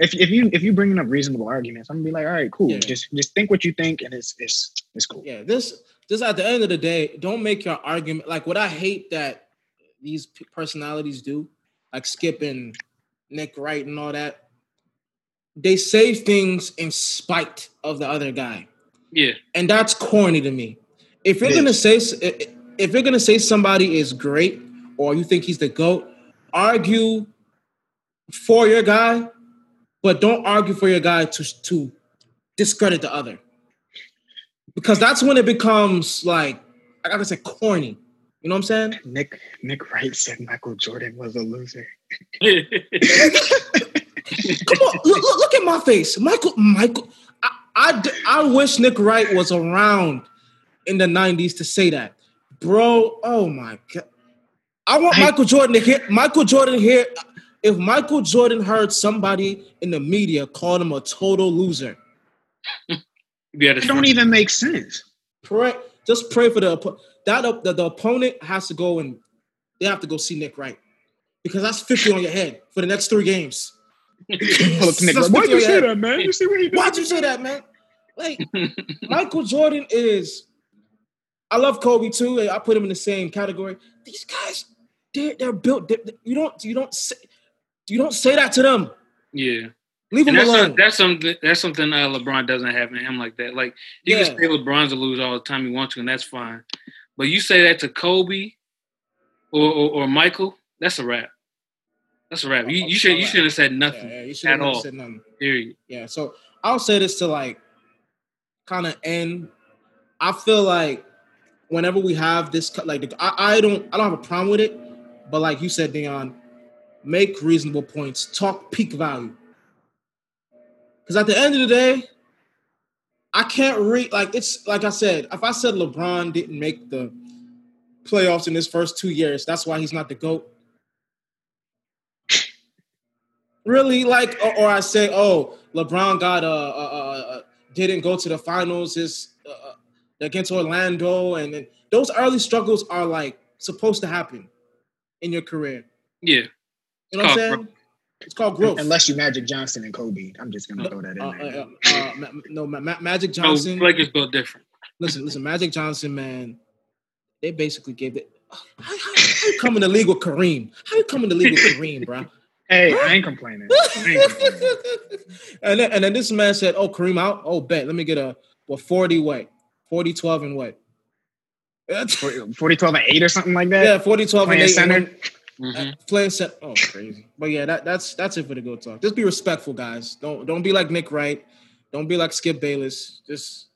if if you if you bringing up reasonable arguments, I'm gonna be like, all right, cool. Yeah. Just just think what you think, and it's it's it's cool. yeah. This this at the end of the day, don't make your argument like what I hate that these personalities do, like Skip and Nick Wright and all that. They say things in spite of the other guy. yeah, and that's corny to me. If you're It gonna say if you're gonna say somebody is great or you think he's the goat, argue for your guy, but don't argue for your guy to to discredit the other, because that's when it becomes like I gotta say corny. You know what I'm saying? Nick Nick Wright said Michael Jordan was a loser. [LAUGHS] Come on, look, look, look at my face, Michael. Michael, I I wish Nick Wright was around in the '90s to say that, bro. Oh my god, I want I- Michael Jordan to hear. Michael Jordan here. If Michael Jordan heard somebody in the media call him a total loser, [LAUGHS] yeah. It don't even make sense. pray just pray for the that op- the, the opponent has to go and they have to go see Nick Wright because that's 50 on your head for the next three games. Pull up to Nick That's Wright. Why'd you say your that, man? You see what he did? Why'd you say that, man? Like [LAUGHS] Michael Jordan is. I love Kobe too. I put him in the same category. These guys, they're, they're built. they- they- you don't you don't say you don't say that to them. Yeah, Leave and them that's alone. some, that's something that's something uh, LeBron doesn't have in him like that. Like you Yeah. can say LeBron's a loser all the time you want to, and that's fine. But you say that to Kobe or or, or Michael, that's a wrap. That's a wrap. You, you should you shouldn't have said nothing. yeah, you should at have all. said nothing. Period. Yeah. So I'll say this to like kind of end. I feel like whenever we have this, like I, I don't I don't have a problem with it, but like you said, Dion, make reasonable points, talk peak value. Because at the end of the day, I can't read like it's like I said. If I said LeBron didn't make the playoffs in his first two years, that's why he's not the goat. Really, like, or, I say, oh, LeBron got uh, uh, uh, uh didn't go to the finals his uh, against Orlando, and then those early struggles are like supposed to happen in your career. Yeah. You know what I'm saying? It's called growth. Unless you Magic Johnson and Kobe, I'm just gonna throw that in Uh, there. uh, uh, Ma- no, Ma- Ma- Magic No, Johnson. Lakers built different. listen, listen, Magic Johnson, man. They basically gave it. How, how, how you come in the league with Kareem? How you come in the league with Kareem, bro? [LAUGHS] hey, I ain't complaining. I ain't [LAUGHS] complaining. and then and then this man said, "Oh, Kareem out. Oh, bet. Let me get a what forty what 40, 12 and what? 40, 12, and 8 or something like that? yeah, 40, 12 and eight. center? and Mhm. then- uh, playing center. Oh, crazy. But yeah, that, that's that's it for the go talk. Just be respectful, guys. Don't don't be like Nick Wright. Don't be like Skip Bayless. Just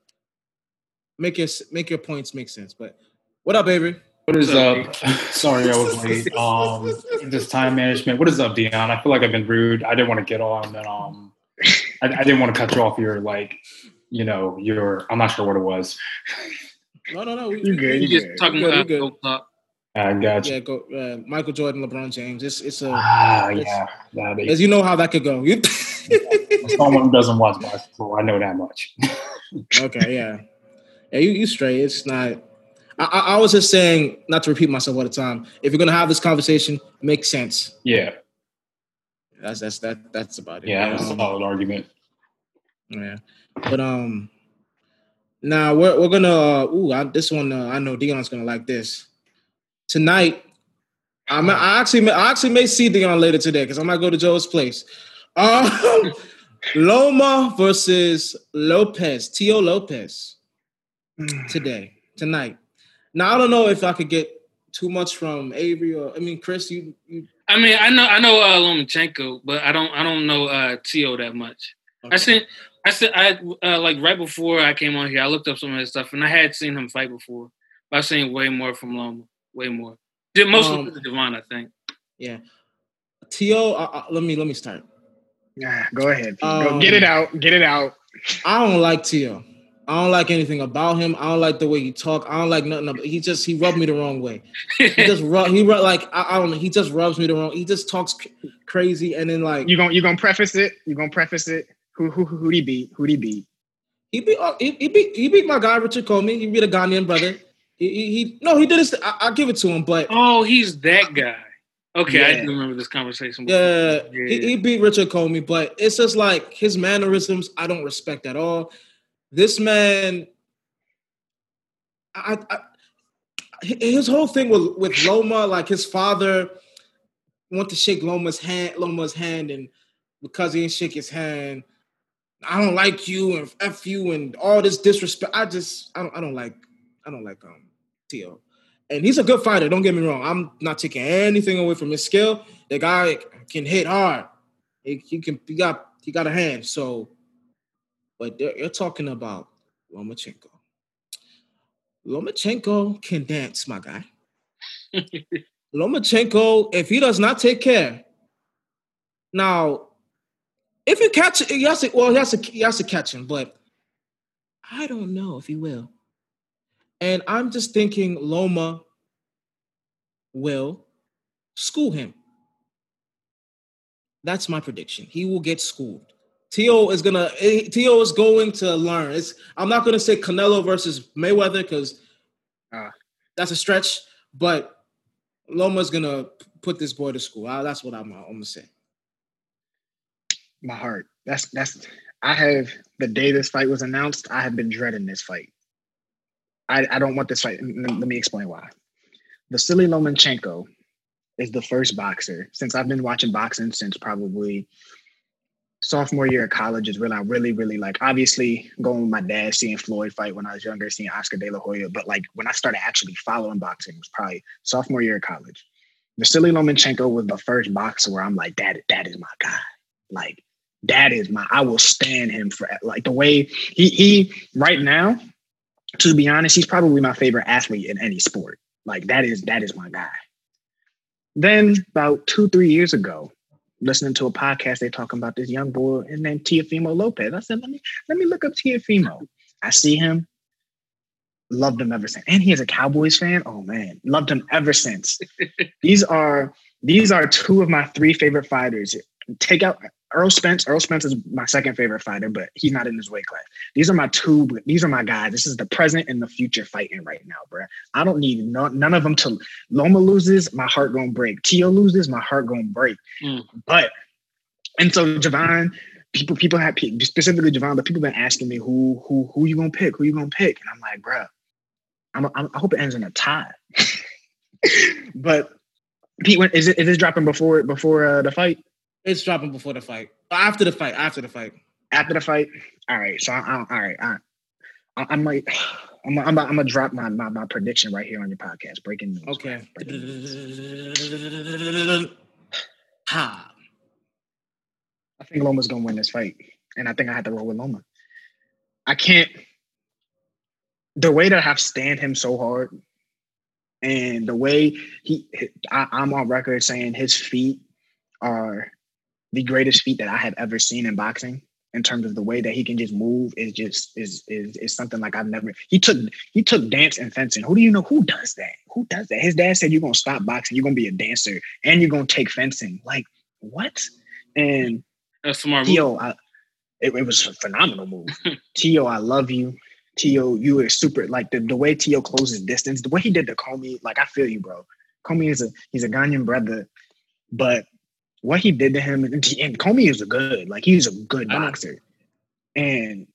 make your make your points make sense. But what up, baby? What is up? [LAUGHS] Sorry, I was late. Um, this time management. What is up, Dion? I feel like I've been rude. I didn't want to get on, and um, I, I didn't want to cut you off. Your like, you know, your. I'm not sure what it was. No, no, no. we- You good, You you just talking Good, about good. go talk. I got you. Yeah, go uh, Michael Jordan, LeBron James. It's it's a Ah, it's- yeah. As you know how that could go. [LAUGHS] You- Someone doesn't watch basketball, I know that much. [LAUGHS] okay, yeah, yeah. You you straight. It's not. I, I, was just saying, not to repeat myself all the time. If you're gonna have this conversation, make sense. yeah, That's that's that that's about it. yeah, that's a Um, solid argument. Yeah, but um, now we're we're gonna. Uh, ooh, I, this one uh, I know Dion's gonna like this. Tonight, I'm I actually may- I actually may see Dion later today because I might go to Joe's place. Um, [LAUGHS] Loma versus Lopez, Tio Lopez today tonight. Now I don't know if I could get too much from Avery or I mean Chris. You you I mean, I know I know uh, Lomachenko, but I don't I don't know uh, Tio that much. I seen I said I uh, like right before I came on here, I looked up some of his stuff, and I had seen him fight before. But I've seen way more from Loma, way more. Did mostly Um, Devon, I think. yeah. Tio, uh, uh, let me let me start. Yeah, go ahead. Um, go get it out. Get it out. I don't like Tio. I don't like anything about him. I don't like the way he talk. I don't like nothing. About, he just he rubbed me the wrong way. He just [LAUGHS] rub. He rub, like I, I don't know. He just rubs me the wrong. He just talks c- crazy, and then like You gonna you gonna preface it? You gonna preface it? Who who who would he beat? Who'd he beat? he beat uh, he, he beat he beat my guy Richard Commey. He beat a Ghanaian brother. He, he, no he did his. I, I'll give it to him, but oh, he's that guy. Okay, I do remember this conversation. yeah, before. He, he beat Richard Commey. But it's just like his mannerisms. I don't respect at all. This man, I, I his whole thing with with Loma, like his father went to shake Loma's hand, Loma's hand, and because he didn't shake his hand, I don't like you and f you and all this disrespect. I just I don't I don't like I don't like um Tio, and he's a good fighter. Don't get me wrong. I'm not taking anything away from his skill. The guy can hit hard. He, he can he got he got a hand. So, but they're, you're talking about Lomachenko. Lomachenko can dance, my guy. [LAUGHS] Lomachenko, if he does not take care, now, if you catch it, he has to, well, he has to, he has to catch him, but I don't know if he will. And I'm just thinking Loma will school him. That's my prediction. He will get schooled. Tio is gonna. eh, Tio is going to learn. It's. I'm not gonna say Canelo versus Mayweather because Ah. that's a stretch. But Loma's gonna put this boy to school. Uh, that's what I'm, I'm gonna say. My heart. That's that's. I have the day this fight was announced. I have been dreading this fight. I I don't want this fight. Let me explain why. Vasily Lomachenko is the first boxer since I've been watching boxing since probably sophomore year of college is when I really, really like obviously going with my dad, seeing Floyd fight when I was younger, seeing Oscar De La Hoya. But like when I started actually following boxing was probably sophomore year of college. Vasily Lomachenko was the first boxer where I'm like, that, that is my guy. Like, that is my, I will stand him for like the way he, he right now, to be honest, he's probably my favorite athlete in any sport. Like that is, that is my guy. Then about two, three years ago, listening to a podcast, they talking about this young boy named Teofimo Lopez. I said, let me let me look up Teofimo. I see him, loved him ever since. And he is a Cowboys fan. Oh man, loved him ever since. [LAUGHS] these are these are two of my three favorite fighters. Take out Errol Spence. Errol Spence is my second favorite fighter, but he's not in his weight class. These are my two. These are my guys. This is the present and the future fighting right now, bro. I don't need no, none of them to. Loma loses, my heart gonna break. Tio loses, my heart gonna break. Mm. But And so Javon, people people have specifically Javon, but people been asking me who who who you gonna pick, who you gonna pick, and I'm like, bro, I'm, I'm i hope it ends in a tie. [LAUGHS] but Pete, when, is it is this dropping before before uh, the fight? It's dropping before the fight. After the fight. After the fight. After the fight. All right. So I, I, all right. I, I, might. I'm, I'm, I'm gonna drop my, my my prediction right here on your podcast. Breaking news. Okay. Breaking news. [SIGHS] ha. I think Loma's gonna win this fight, and I think I have to roll with Loma. I can't. The way that I've stand him so hard, and the way he, I, I'm on record saying his feet are the greatest feat that I have ever seen in boxing in terms of the way that he can just move is just is is is something like I've never he took he took dance and fencing. Who do you know who does that? Who does that? His dad said you're gonna stop boxing, you're gonna be a dancer, and you're gonna take fencing. Like what? And that's smart. Tio, I, it, it was a phenomenal move. [LAUGHS] Tio, I love you. Tio, you are super like the, the way Tio closes distance, the way he did the Commey, like I feel you, bro. Commey is a he's a Ghanaian brother, but what he did to him, and, and Commey is a good, like he's a good boxer. And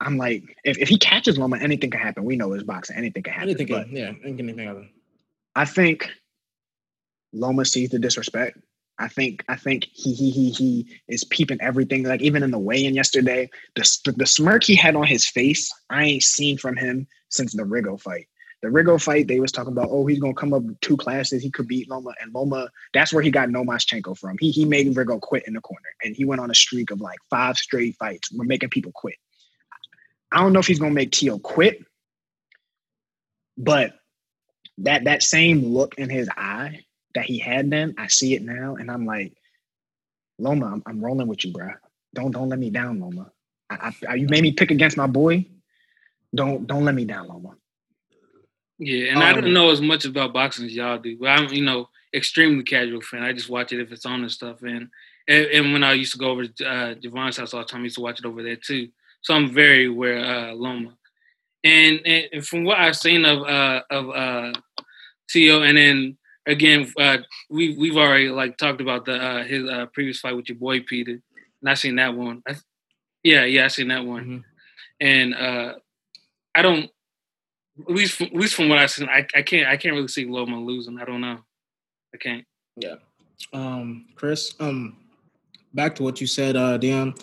I'm like, if, if he catches Loma, anything can happen. We know it's boxing, anything can happen. Anything can, yeah, anything happen. I think Loma sees the disrespect. I think I think he he he he is peeping everything. Like even in the weigh-in yesterday, the, the the smirk he had on his face, I ain't seen from him since the Rigo fight the Rigo fight, they was talking about, oh, he's gonna come up two classes, he could beat Loma, and Loma. That's where he got NoMaschenko from. He he made Rigo quit in the corner, and he went on a streak of like five straight fights. We're making people quit. I don't know if he's gonna make Tio quit, but that that same look in his eye that he had then, I see it now, and I'm like, Loma, I'm, I'm rolling with you, bro. Don't don't let me down, Loma. I, I, you made me pick against my boy. Don't don't let me down, Loma. Yeah, and um, I don't know as much about boxing as y'all do. But I'm, you know, extremely casual fan. I just watch it if it's on and stuff. And and, and when I used to go over to uh, Javon's house all the time, I used to watch it over there too. So I'm very aware uh, Loma. And, and from what I've seen of uh, of uh, Tio, and then again, uh, we we've already like talked about the uh, his uh, previous fight with your boy Peter, and I seen that one. I, yeah, yeah, I seen that one. Mm-hmm. And uh, I don't at least, at least from what I've seen, I, I can't I can't really see Loma losing. I don't know. I can't. Yeah. Um, Chris, um, back to what you said, uh, Dion.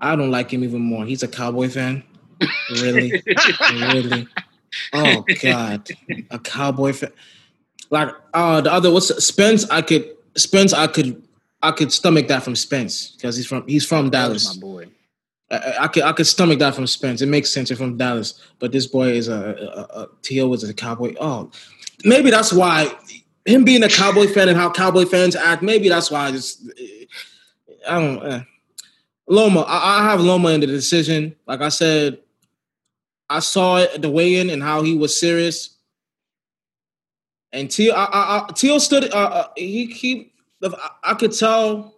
I don't like him even more. He's a cowboy fan. really, [LAUGHS] really. Oh God, a cowboy fan. Like uh, the other what's Spence? I could Spence. I could I could stomach that from Spence because he's from he's from Dallas. My boy. I, I, could I could stomach that from Spence. It makes sense. You're from Dallas, but this boy is a, a, a is a cowboy. Oh, maybe that's why him being a cowboy fan and how cowboy fans act. Maybe that's why I just I don't. Eh. Loma, I, I have Loma in the decision. Like I said, I saw it the weigh-in and how he was serious. And Tio, I, I, Tio stood. Uh, uh, he he. I could tell.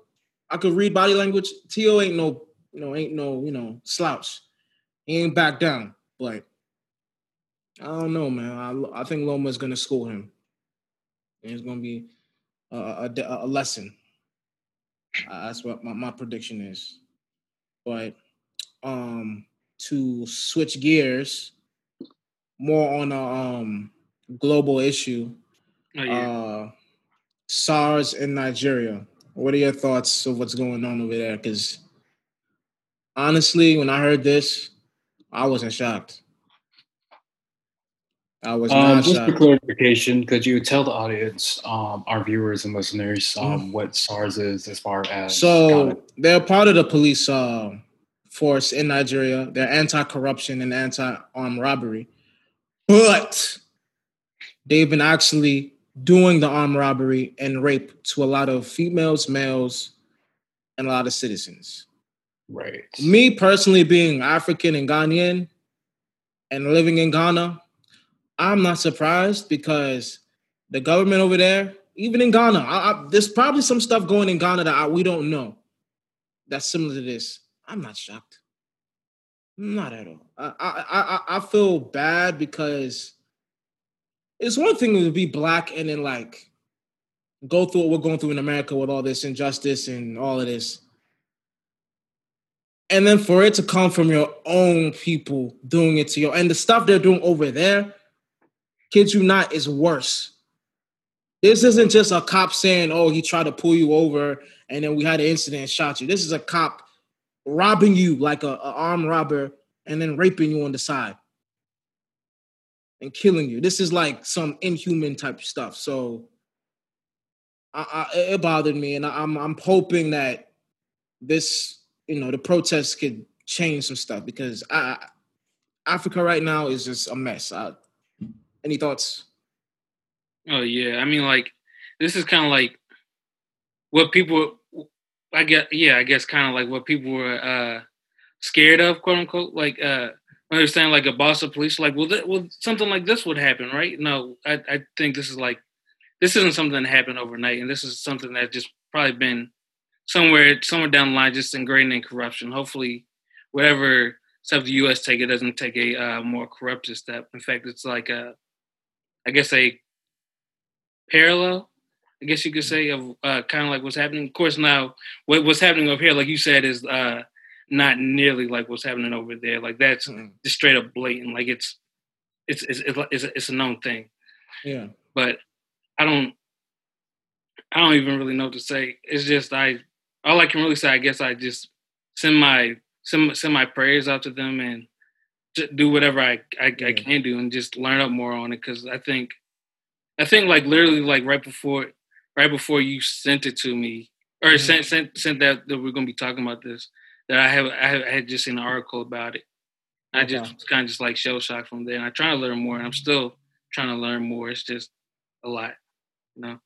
I could read body language. Tio ain't no you know, ain't no, you know, slouch. He ain't back down. But I don't know, man. I, I think Loma's gonna school him. And it's gonna be a, a, a lesson. Uh, that's what my, my prediction is. But um to switch gears more on a um global issue. Oh, yeah. uh SARS in Nigeria. What are your thoughts of what's going on over there? Because honestly, when I heard this, I wasn't shocked. I was um, not just shocked. for clarification, could you tell the audience, um, our viewers and listeners, um, mm. what SARS is as far as? So they're part of the police uh, force in Nigeria. They're anti-corruption and anti-armed robbery, but they've been actually doing the armed robbery and rape to a lot of females, males, and a lot of citizens. Right. Me personally, being African and Ghanaian and living in Ghana, I'm not surprised because the government over there, even in Ghana, I, I, there's probably some stuff going in Ghana that I, we don't know that's similar to this. I'm not shocked. Not at all. I, I, I, feel bad because it's one thing to be black and then like go through what we're going through in America with all this injustice and all of this and then for it to come from your own people doing it to you, and the stuff they're doing over there, kids you not, is worse. This isn't just a cop saying, "Oh, he tried to pull you over, and then we had an incident and shot you." This is a cop robbing you like a, a armed robber, and then raping you on the side and killing you. This is like some inhuman type stuff. So I, I, it bothered me, and I, I'm I'm hoping that this, you know, the protests could change some stuff because I, Africa right now is just a mess. any thoughts? Oh yeah, I mean, like this is kind of like what people. I guess yeah, I guess kind of like what people were uh, scared of, quote unquote. Like uh, when like a boss of police, like well, th- well, something like this would happen, right? No, I I think this is like this isn't something that happened overnight, and this is something that just probably been somewhere somewhere down the line just ingrained in corruption. Hopefully, whatever step the U.S. take, it doesn't take a uh, more corruptive step. In fact, it's like a, I guess a parallel. I guess you could say of uh, kind of like what's happening. Of course, now what, what's happening up here, like you said, is uh, not nearly like what's happening over there. Like that's mm-hmm. just straight up blatant. Like it's it's it's it's, it's a known thing. Yeah. But I don't I don't even really know what to say. It's just I all I can really say. I guess I just send my send send my prayers out to them and do whatever I I, yeah. I can do and just learn up more on it because I think I think like literally like right before right before you sent it to me or mm-hmm. sent sent sent that that we're gonna be talking about this that I have I had just seen an article about it. I okay. just kind of just like shell shocked from there, and I try to learn more, and I'm still trying to learn more. It's just a lot, you know.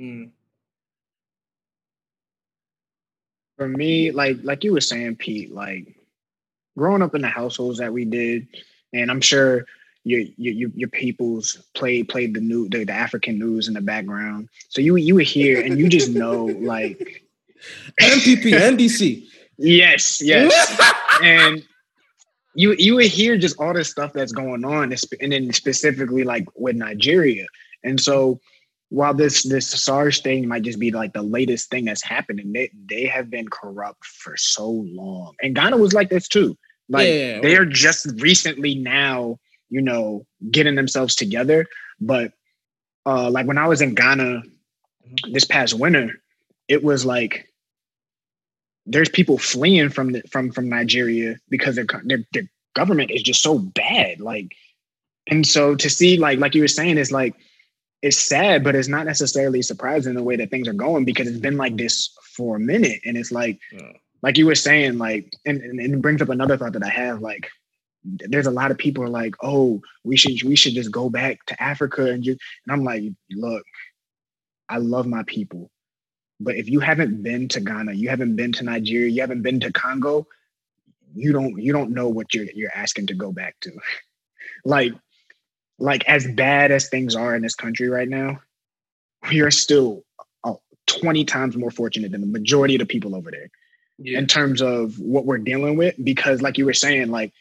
Mm. For me, like like you were saying, Pete, like growing up in the households that we did, and I'm sure your your your peoples played played the new the, the African news in the background. So you you were here and you just know [LAUGHS] like NPP, NDC. Yes, yes. [LAUGHS] and you you would hear just all this stuff that's going on, and then specifically like with Nigeria. And so while this this SARS thing might just be like the latest thing that's happening, they they have been corrupt for so long. And Ghana was like this too. Like yeah, they are just recently now, you know, getting themselves together. But uh like when I was in Ghana this past winter, it was like there's people fleeing from the, from from Nigeria because their, their their government is just so bad. Like, and so to see like like you were saying, it's like it's sad, but it's not necessarily surprising the way that things are going because it's been like this for a minute, and it's like yeah. like you were saying, like, and, and it brings up another thought that I have, like. There's a lot of people are like, oh, we should we should just go back to Africa and just and I'm like, look, I love my people. But if you haven't been to Ghana, you haven't been to Nigeria, you haven't been to Congo, you don't you don't know what you're you're asking to go back to. [LAUGHS] like like as bad as things are in this country right now, we are still uh, 20 times more fortunate than the majority of the people over there yeah. in terms of what we're dealing with. Because, like you were saying, like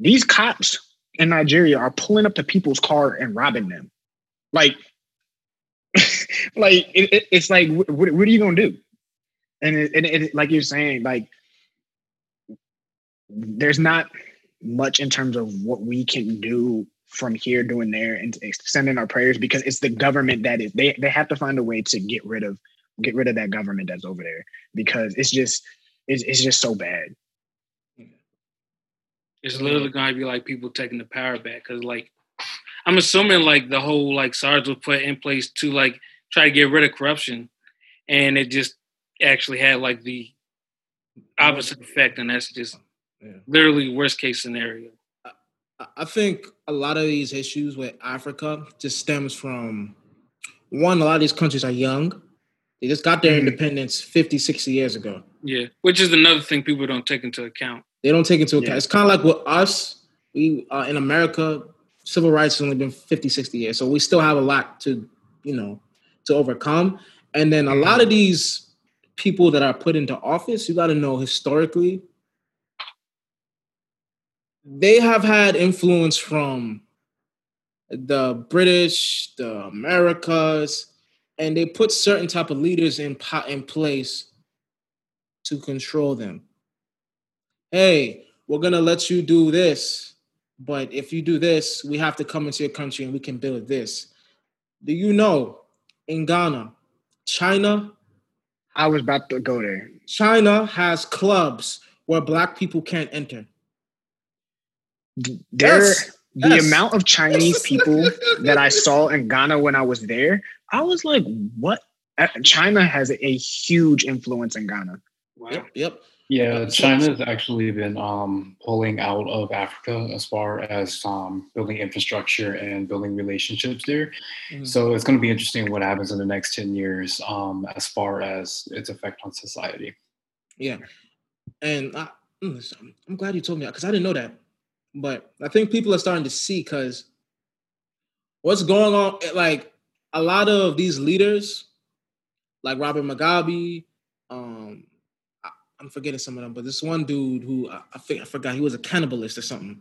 these cops in Nigeria are pulling up to people's car and robbing them. Like [LAUGHS] like it, it, it's like what, what, are you gonna do? And it, and it, like you're saying, like there's not much in terms of what we can do from here doing there and sending our prayers because it's the government that is they they have to find a way to get rid of get rid of that government that's over there because it's just it's, it's just so bad it's literally going to be like people taking the power back because like i'm assuming like the whole like SARS was put in place to like try to get rid of corruption, and it just actually had like the opposite effect, and that's just yeah. literally worst case scenario. I think a lot of these issues with Africa just stems from one, a lot of these countries are young. They just got their mm-hmm. independence 50, 60 years ago. Yeah, which is another thing people don't take into account. They don't take into account. Yeah. It's kind of like with us, we uh, in America, civil rights has only been 50, 60 years. So we still have a lot to, you know, to overcome. And then a lot of these people that are put into office, you got to know historically, they have had influence from the British, the Americas, and they put certain type of leaders in in place to control them. Hey, we're gonna let you do this, but if you do this, we have to come into your country and we can build this. Do you know in Ghana, China? I was about to go there. China has clubs where black people can't enter. There, Yes, the yes. amount of Chinese people [LAUGHS] that I saw in Ghana when I was there, I was like, what? Uh, China has a huge influence in Ghana. Wow. Yep, yep. Yeah, China's actually been um, pulling out of Africa as far as um, building infrastructure and building relationships there. Mhm. So it's going to be interesting what happens in the next 10 years um, as far as its effect on society. Yeah, and I, mm, I'm glad you told me that because I didn't know that. But I think people are starting to see because what's going on. Like a lot of these leaders, like Robert Mugabe, um, I, I'm forgetting some of them, but this one dude who I, I think I forgot he was a cannibalist or something.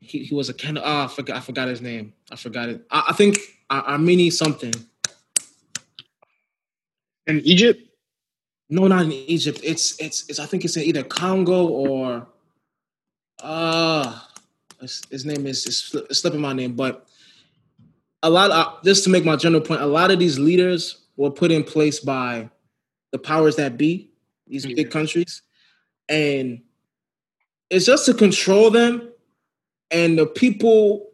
He, he was a can. Ah, I forgot. I forgot his name. I forgot it. I, I think Ar- Armeni something. In Egypt, No, not in Egypt. It's it's it's. I think it's in either Congo or uh his, name is slipping my name, but a lot of just to make my general point, a lot of these leaders were put in place by the powers that be, these Yeah. big countries, and it's just to control them, and the people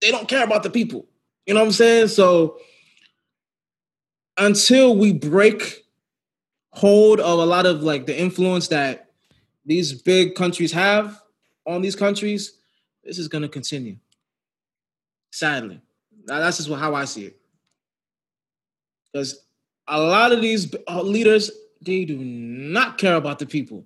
they don't care about the people. You know what I'm saying? So until we break hold of a lot of like the influence that these big countries have on these countries, this is going to continue. Sadly, now that's just how I see it. Because a lot of these uh, leaders, they do not care about the people.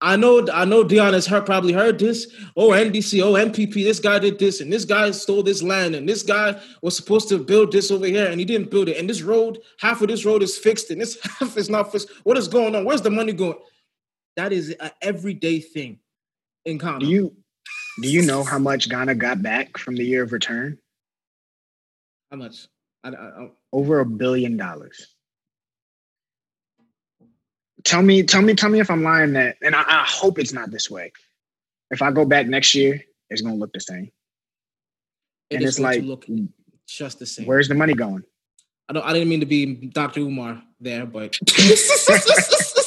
I know, I know. Dion has heard, probably heard this. Oh, NDC, oh, NPP. This guy did this, and this guy stole this land, and this guy was supposed to build this over here, and he didn't build it. And this road, half of this road is fixed, and this [LAUGHS] half is not fixed. What is going on? Where's the money going? That is an everyday thing in Ghana. do you do you know how much Ghana got back from the year of return? How much? I, I, I, Over a billion dollars. Tell me, tell me, tell me if I'm lying. That, and I, hope it's not this way. If I go back next year, it's gonna look the same. it and it's like, look mm, just the same. where's the money going? I don't. I didn't mean to be Dr. Umar there, but [LAUGHS] [LAUGHS]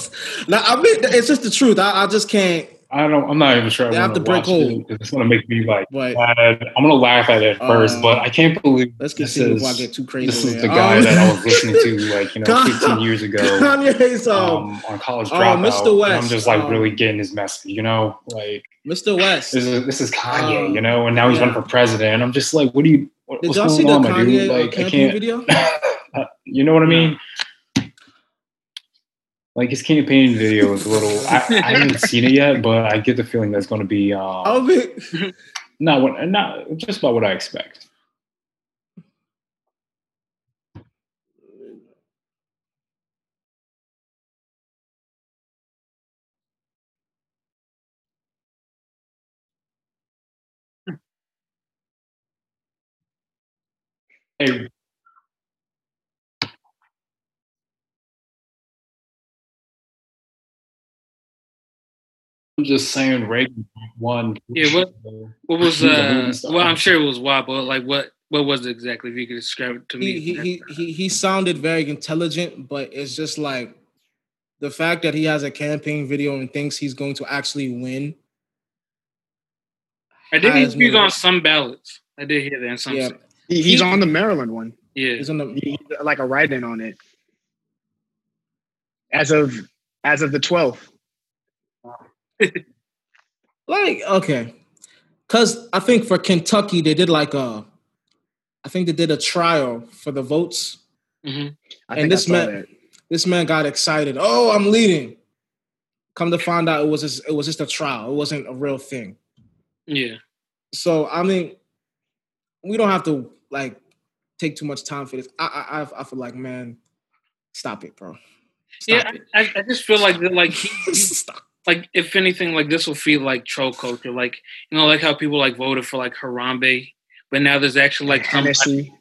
now I mean it's just the truth. I, I just can't. I don't. I'm not even sure. They I have to break hold. it. It's going to make me like. But mad. I'm going to laugh at it first, Uh, but I can't believe let's this continue is before I get too crazy. this is the guy Um, that I was listening to like you [LAUGHS] know Con- 15 years ago [LAUGHS] Kanye's um, um, on college um, dropout. Mr. and I'm just like um, really getting his message, you know, like Mr. West. this is this is Kanye, Um, you know, and now he's yeah. running for president. And I'm just like, what do you? What, Did what's y'all going see the on, my dude? Kanye uh, Like, I can't. video? [LAUGHS] Uh, you know what I mean? Like his campaign video is a little. I, I haven't seen it yet, but I get the feeling that's going to be uh, I mean, not what not just about what I expect. Hey, I'm just saying, Reagan won. Yeah, what- What was uh? Well, I'm sure it was WAP, but like what? What was it exactly? If you could describe it to me. he, he he he he sounded very intelligent, but it's just like the fact that he has a campaign video and thinks he's going to actually win. I did has speak me- on some ballots. I did hear that in some. Yeah. He, he's He- on the Maryland one. Yeah. he's on the He, like a write-in on it. As of as of the 12th. Like okay, because I think for Kentucky they did like a, I think they did a trial for the votes. hmm I And think this man- that. This man got excited. Oh, I'm leading. Come to find out, it was just, it was just a trial. It wasn't a real thing. Yeah. So I mean, we don't have to like take too much time for this. I I I- I feel like man, stop it, bro. Stop Yeah. I, I just feel like like he, it. [LAUGHS] he- stop. Like if anything, like this will feel like troll culture. Like you know, like how people like voted for like Harambe, but now there's actually like Hennessy.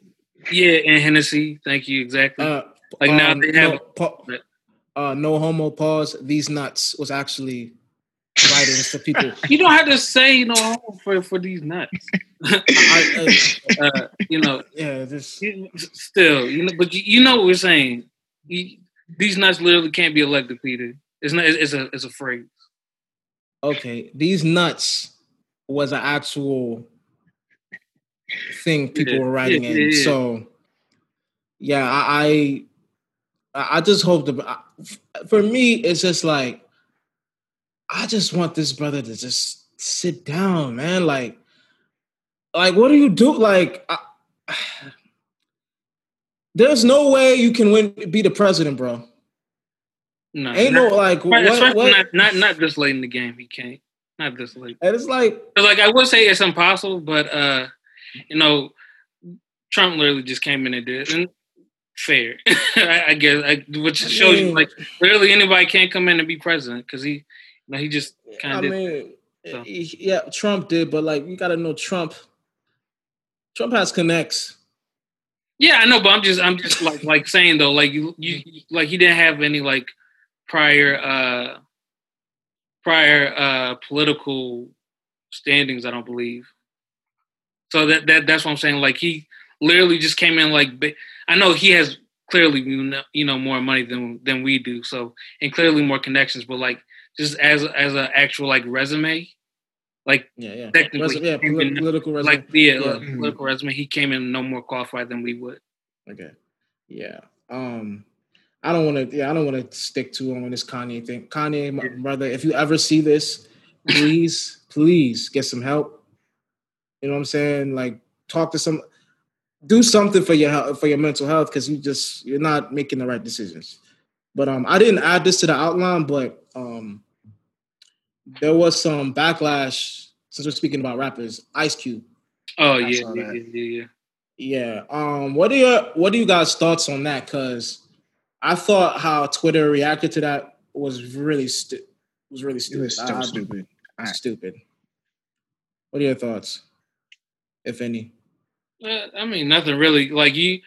yeah, and Hennessy. Thank you exactly. Uh, Like now they have no, pa- uh, no homo pause. These nuts was actually writings for people. [LAUGHS] you don't have to say no homo for for these nuts. [LAUGHS] I, I, uh, you know, yeah, this. still, you know, but you, you know what we're saying. You, these nuts literally can't be elected, Peter. It's not. It's a. It's a phrase. Okay, these nuts was an actual thing people Yeah, were writing yeah, in. yeah. So, yeah, I, I, I just hope the. For me, it's just like, I just want this brother to just sit down, man. Like, like what do you do? Like, I, [SIGHS] there's no way you can win, be the president, bro. No, Ain't not, no like right, what, what? Not, not not this late in the game. He can't. Not this late. And it's like Like I would say it's impossible, but uh, you know, Trump literally just came in and did it. And fair, [LAUGHS] I, I guess, I, which shows you mean- like literally anybody can't come in and be president because he, you know, he just kind of. I mean, So. yeah, Trump did, but like you got to know Trump. Trump has connects. Yeah, I know, but I'm just I'm just like [LAUGHS] like saying though, like you you like he didn't have any like prior uh prior uh political standings, I don't believe. So that that that's what I'm saying. Like he literally just came in like I know he has clearly you know, more money than than we do, so and clearly more connections, but like just as as an actual like resume, like Yeah, yeah. Technically, Res- yeah, poli- political resume. like yeah, Yeah. like, political resume, he came in no more qualified than we would. Okay. Yeah. Um, I don't want to. Yeah, I don't want to stick too long on this Kanye thing. Kanye, my brother, if you ever see this, please, please get some help. You know what I'm saying? Like, talk to some, do something for your health, for your mental health, because you just you're not making the right decisions. But um, I didn't add this to the outline, but um, there was some backlash since we're speaking about rappers. Ice Cube. Oh yeah, yeah, yeah, yeah, yeah. Yeah. Um. What are your What are you guys' thoughts on that? Because I thought how Twitter reacted to that was really stu- was really It stupid. was so I- stupid. Alright. Stupid. What are your thoughts, if any? Uh, I mean, nothing really. Like you,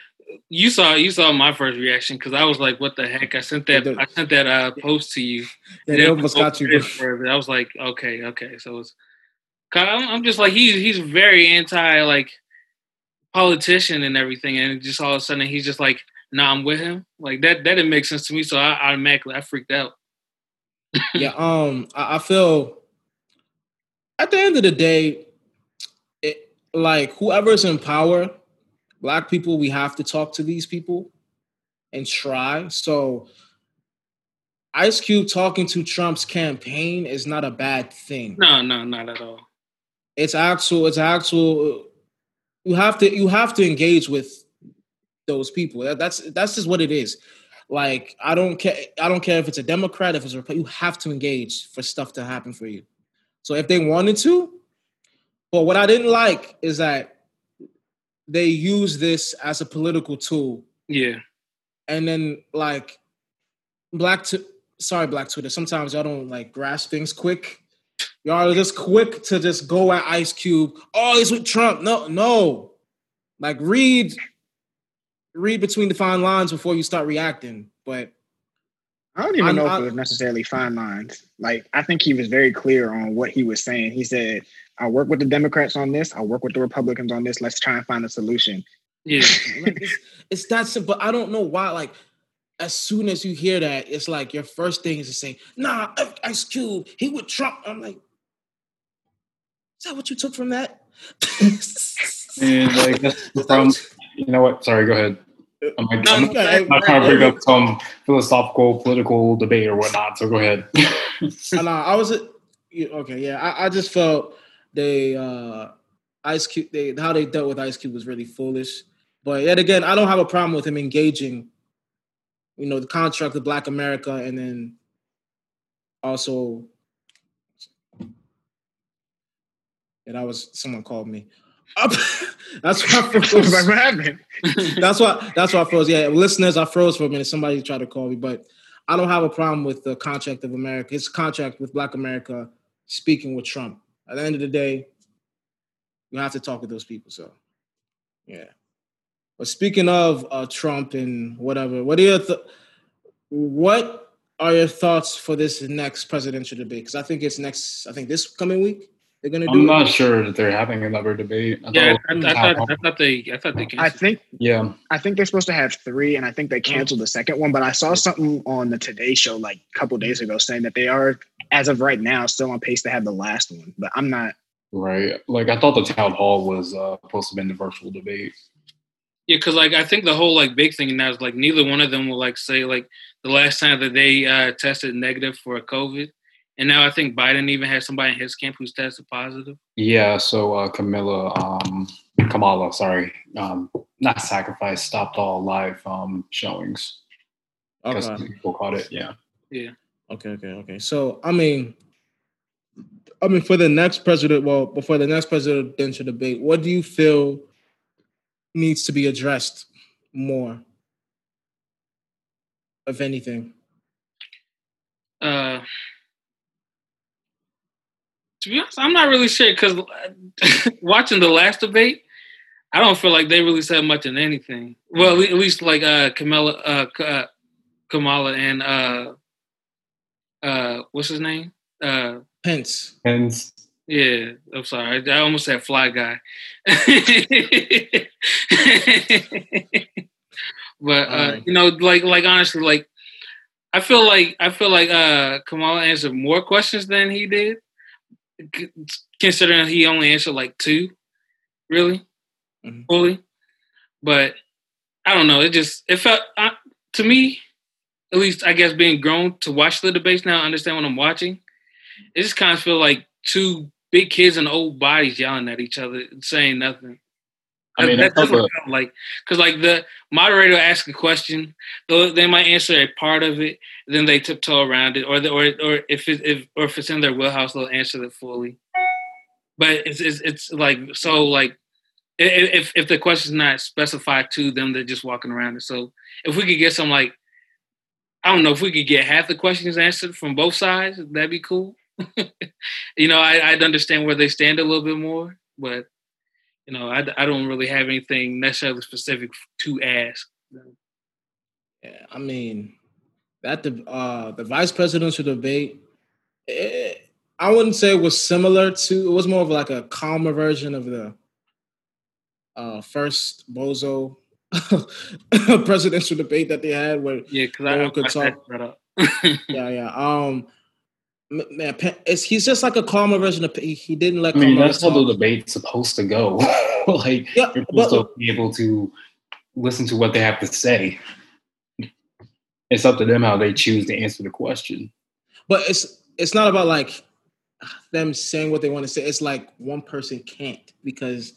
you saw you saw my first reaction because I was like, "What the heck?" I sent that The- I sent that uh, post to you. Yeah, they almost got you. Chris further. I was like, "Okay, okay." So it's, I'm, I'm just like he's he's very anti like politician and everything, and just all of a sudden he's just like, "Nah, I'm with him." Like that that didn't make sense to me. So I automatically I freaked out. [LAUGHS] yeah. Um. I, I feel at the end of the day, it like whoever's in power, black people, we have to talk to these people and try. So. Ice Cube talking to Trump's campaign is not a bad thing. No, no, not at all. it's actual it's actual you have to you have to engage with those people. That- that's that's just what it is. Like i don't care i don't care if it's a democrat if it's a Repu- you have to engage for stuff to happen for you. So if they wanted to but what i didn't like is that they use this as a political tool. Yeah, and then like black to sorry black twitter sometimes y'all don't like grasp things quick. Y'all are just quick to just go at ice cube. Oh he's with trump. No no. Like read read between the fine lines before you start reacting but I don't even I'm- know if I'm- it was necessarily fine lines. Like I think he was very clear on what he was saying. He said, "I'll work with the Democrats on this. I'll work with the Republicans on this. Let's try and find a solution." yeah. [LAUGHS] like, it's, it's that simple. But I don't know why. Like, as soon as you hear that, it's like your first thing is to say, "Nah, F- Ice Cube, he with Trump." I'm like, is that what you took from that? [LAUGHS] And like that's the problem. [LAUGHS] You know what? Sorry, go ahead. I'm, like, I'm no, Okay, not trying to bring up some philosophical, political debate or whatnot. So go ahead. I know. I was okay. Yeah, I, I just felt they uh Ice Cube. They how they dealt with Ice Cube was really foolish. But yet again, I don't have a problem with him engaging. You know, the contract with Black America, and then also. Yeah, that was someone called me. That's why I froze. [LAUGHS] like, "What happened?" that's why. That's why I froze. Yeah, listeners, I froze for a minute. Somebody tried to call me, but I don't have a problem with the contract of America. It's a contract with Black America speaking with Trump. At the end of the day, you have to talk with those people. So, yeah. But speaking of uh, Trump and whatever, what are your th- what are your thoughts for this next presidential debate? Because I think it's next. I think this coming week they're going to. I'm it. not sure that they're having another debate. I Yeah, thought- I, I, thought, I thought they, I thought they. I think yeah. I think they're supposed to have three, and I think they canceled the second one. But I saw something on the Today Show like a couple days ago saying that they are, as of right now, still on pace to have the last one. But I'm not. Right. Like I thought the town hall was uh, supposed to be been the virtual debate. Yeah, because like I think the whole like big thing now is like neither one of them will like say like the last time that they uh, tested negative for COVID, and now I think Biden even has somebody in his camp who's tested positive. Yeah. So uh, Camilla, um, Kamala, sorry, um, not sacrifice, stopped all live um, showings. Because Okay. people caught it. Yeah. Yeah, Okay, okay, okay. So I mean, I mean, for the next president, well, before the next presidential debate, what do you feel needs to be addressed more, if anything? uh, to be honest, I'm not really sure because [LAUGHS] watching the last debate, I don't feel like they really said much in anything. Well, at least like uh, Kamala, uh, uh, Kamala, and uh, uh, what's his name? Uh, Pence. And yeah, I'm sorry, I, I almost said Fly Guy. [LAUGHS] but uh, Alright. you know, like like honestly, like I feel like I feel like uh, Kamala answered more questions than he did, c- considering he only answered like two, really, Mhm. fully. But I don't know. It just it felt to me, at least I guess being grown to watch the debates now, understand what I'm watching. It just kind of feel like two big kids and old bodies yelling at each other, saying nothing. I mean, that's that's what felt like because like the moderator asks a question, though they might answer a part of it, then they tiptoe around it, or the, or or if it, if or if it's in their wheelhouse, they'll answer it fully. But it's it's, it's like so like i- i- if if the question's not specified to them, they're just walking around it. So if we could get some like I don't know if we could get half the questions answered from both sides, that'd be cool. [LAUGHS] you know, I, I'd understand where they stand a little bit more, but you know, I, I don't really have anything necessarily specific to ask. Yeah, I mean, that the uh, the vice presidential debate, eh, I wouldn't say it was similar to. It was more of like a calmer version of the uh, first Bozo [LAUGHS] presidential debate that they had. Where Yeah, because No I one could I- talk. [LAUGHS] yeah, yeah. Um, man, it's, he's just like a calmer version of. He, he didn't let. I mean, that's how the talk. debate's supposed to go. [LAUGHS] like Yeah, you're but- supposed to be able to listen to what they have to say. It's up to them how they choose to answer the question. but it's it's not about like them saying what they want to say. It's like one person can't because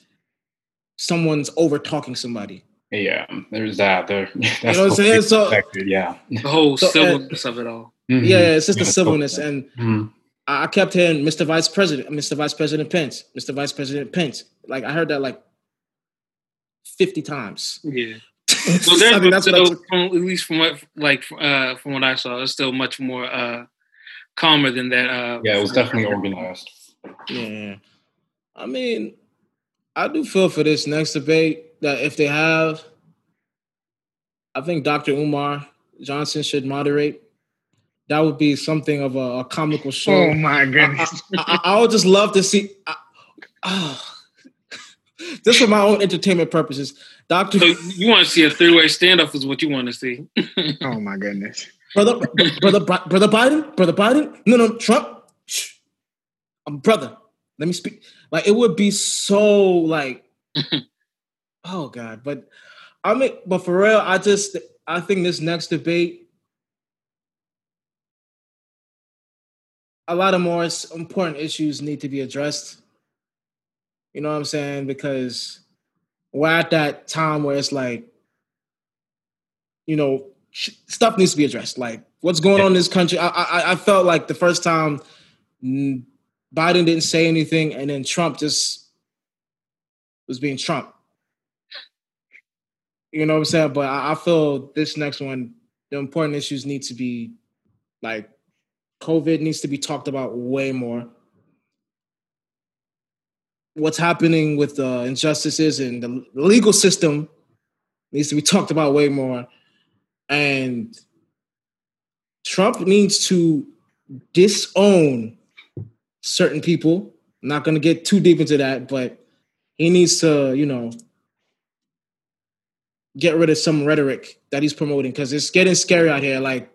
someone's over talking somebody. Yeah, there's that. There, [LAUGHS] that's know what I'm saying? So- yeah, the whole So, civilness of it all. Mhm. Yeah, it's just the Yeah, civilness, okay. and Mhm. I I kept hearing Mr. Vice President, Mr. Vice President Pence, Mr. Vice President Pence. Like I heard that like fifty times. Yeah. [LAUGHS] so So there's I mean, that's what I still, from, at least from what like uh, from what I saw, it's still much more uh, calmer than that. Uh, yeah, it was definitely organized. Yeah. I mean, I do feel for this next debate that if they have, I think Dr. Umar Johnson should moderate. That would be something of a, a comical show. Oh my goodness! I, I would just love to see. I, ah. just for my own entertainment purposes, Doctor So you want to see a three way standoff is what you want to see. Oh my goodness! brother, brother, brother Biden, brother Biden. No, no, Trump. Shh. Um, brother, let me speak. Like it would be so like, [LAUGHS] oh god. But I mean, but for real, I just I think this next debate, a lot of more important issues need to be addressed. You know what I'm saying? Because we're at that time where it's like, you know, stuff needs to be addressed. Like what's going on in this country. I, I I felt like the first time Biden didn't say anything, and then Trump just was being Trump. You know what I'm saying? But I, I feel this next one, the important issues need to be like COVID needs to be talked about way more. What's happening with the injustices and the legal system needs to be talked about way more. And Trump needs to disown certain people. I'm not going to get too deep into that, but he needs to, you know, get rid of some rhetoric that he's promoting because it's getting scary out here. Like,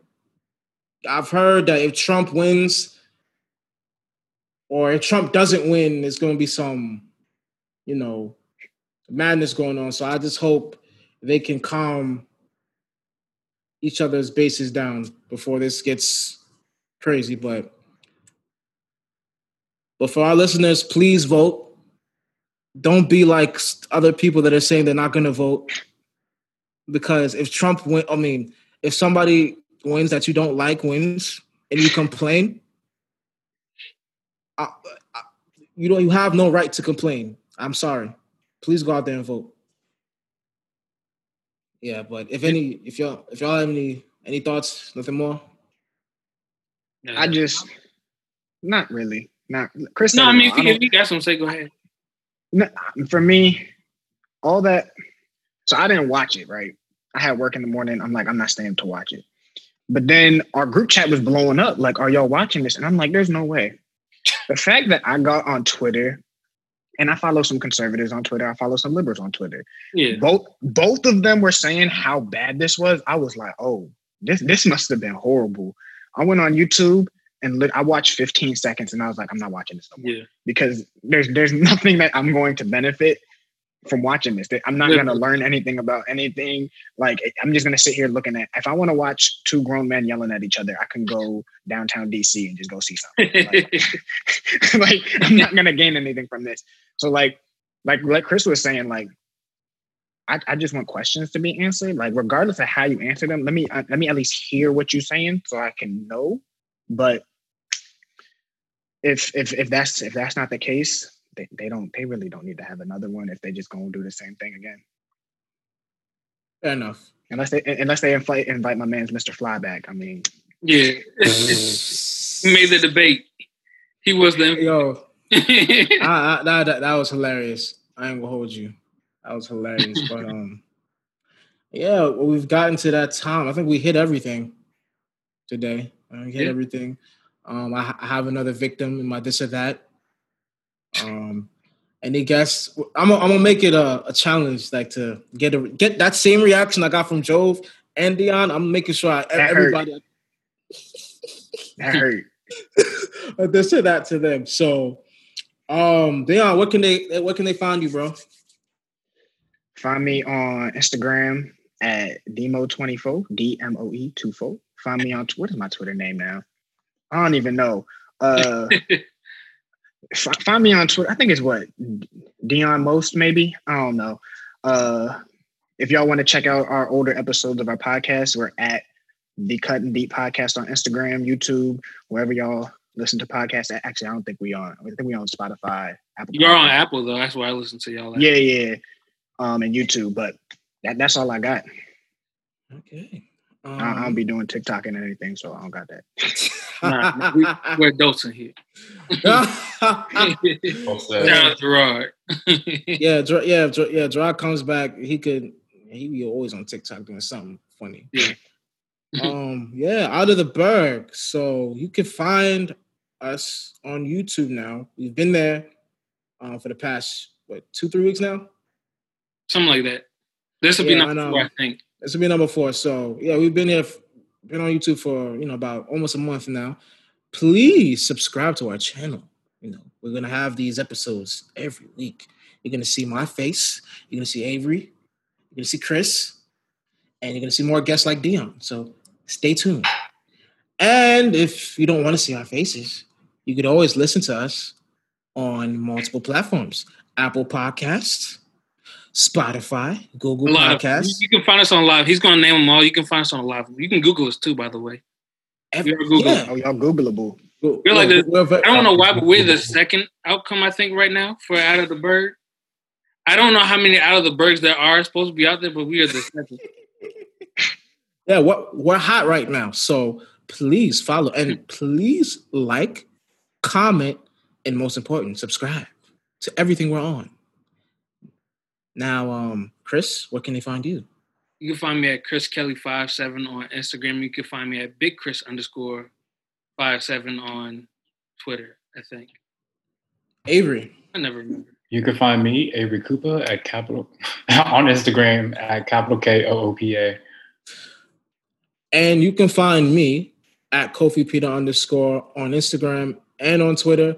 I've heard that if Trump wins, or if Trump doesn't win, there's going to be some, you know, madness going on. So I just hope they can calm each other's bases down before this gets crazy. But but for our listeners, please vote. Don't be like other people that are saying they're not going to vote. Because if Trump win, I mean, if somebody wins that you don't like wins and you complain, I, I, you know you have no right to complain. I'm sorry. Please go out there and vote. Yeah, but if any, if y'all, if y'all have any any thoughts, nothing more. I just, not really, not Chris. No, I mean, if you, if you got some, say go ahead. No, for me, all that. So I didn't watch it. Right, I had work in the morning. I'm like, I'm not staying to watch it. But then our group chat was blowing up. Like, are y'all watching this? And I'm like, there's no way. The fact that I got on Twitter and I follow some conservatives on Twitter. I follow some liberals on Twitter. Yeah. Both both of them were saying how bad this was. I was like, oh, this this must have been horrible. I went on YouTube and lit, I watched 15 seconds and I was like, I'm not watching this no more. Yeah. Because there's there's [LAUGHS] nothing that I'm going to benefit from watching this. I'm not going to learn anything about anything. Like I'm just going to sit here looking at. If I want to watch two grown men yelling at each other, I can go downtown DC and just go see something. [LAUGHS] Like, [LAUGHS] like I'm not gonna gain anything from this. So like like like Chris was saying, like I, I just want questions to be answered. Like regardless of how you answer them, let me uh, let me at least hear what you're saying so I can know. But if if if that's if that's not the case, they, they don't they really don't need to have another one if they just gonna do the same thing again. Fair enough. Unless they unless they invite invite my man's Mr. Flyback. I mean, yeah. he made the debate. He was the. Yo, [LAUGHS] I, I, that, that that was hilarious. I ain't gonna hold you. That was hilarious. but [LAUGHS] um, yeah, well, we've gotten to that time. I think we hit everything today. We hit Yeah. everything. Um, I, I have another victim in my this or that. Um, any guess? I'm gonna, I'm gonna make it a, a challenge, like to get a get that same reaction I got from Jove and Dion. I'm making sure I, That hurt. everybody that hurt. [LAUGHS] this or that to them. So, um, Dion, what can they what can they find you, bro? Find me on Instagram at Demo24, D M O E 24. Find me on what is my Twitter name now? I don't even know. Uh fi- [LAUGHS] find me on Twitter. I think it's what Dion Most, maybe. I don't know. Uh if y'all want to check out our older episodes of our podcast, we're at the Cut and Deep Podcast on Instagram, YouTube, wherever y'all listen to podcasts. Actually, I don't think we on. I think we on Spotify, Apple. You're on Apple though. That's why I listen to y'all. Yeah, yeah. Um, and YouTube, but that, that's all I got. Okay. I, I don't Um, be doing TikTok and anything, so I don't got that. [LAUGHS] Nah, we, we're adults in here. [LAUGHS] Well said. Shout out Gerard. [LAUGHS] yeah, Dr- yeah, Dr- yeah. Gerard comes back. He could. He be always on TikTok doing something funny. Yeah. [LAUGHS] um. Yeah. Out of the berg. So you can find us on YouTube now. We've been there um, for the past what two three weeks now. Something like that. This will be Yeah, I number know. four, I think. This will be number four. So yeah, we've been here, f- been on YouTube for you know about almost a month now. Please subscribe to our channel. You know we're gonna have these episodes every week. You're gonna see my face. You're gonna see Avery. You're gonna see Chris, and you're gonna see more guests like Dion. So stay tuned. And if you don't want to see our faces, you could always listen to us on multiple platforms: Apple Podcasts, Spotify, Google A lot of, Podcasts. you can find us on live. He's gonna name them all. You can find us on live. You can Google us too, by the way. Every, You're Google. yeah. Oh, y'all Googleable. We're like the- We're I don't know why, but we're the second outcome, I think, right now for Out of the Bird. I don't know how many Out of the Birds there are supposed to be out there, but we are the second. [LAUGHS] Yeah, we're, we're hot right now. So please follow and please like, comment, and most important, subscribe to everything we're on. Now, um, Chris, where can they find you? You can find me at Chris Kelly five seven on Instagram. You can find me at Big Chris underscore five seven on Twitter. I think. Avery. I never remember. You can find me, Avery Cooper, at capital [LAUGHS] on Instagram at capital K O O P A. And you can find me at Kofi Peter underscore on Instagram and on Twitter.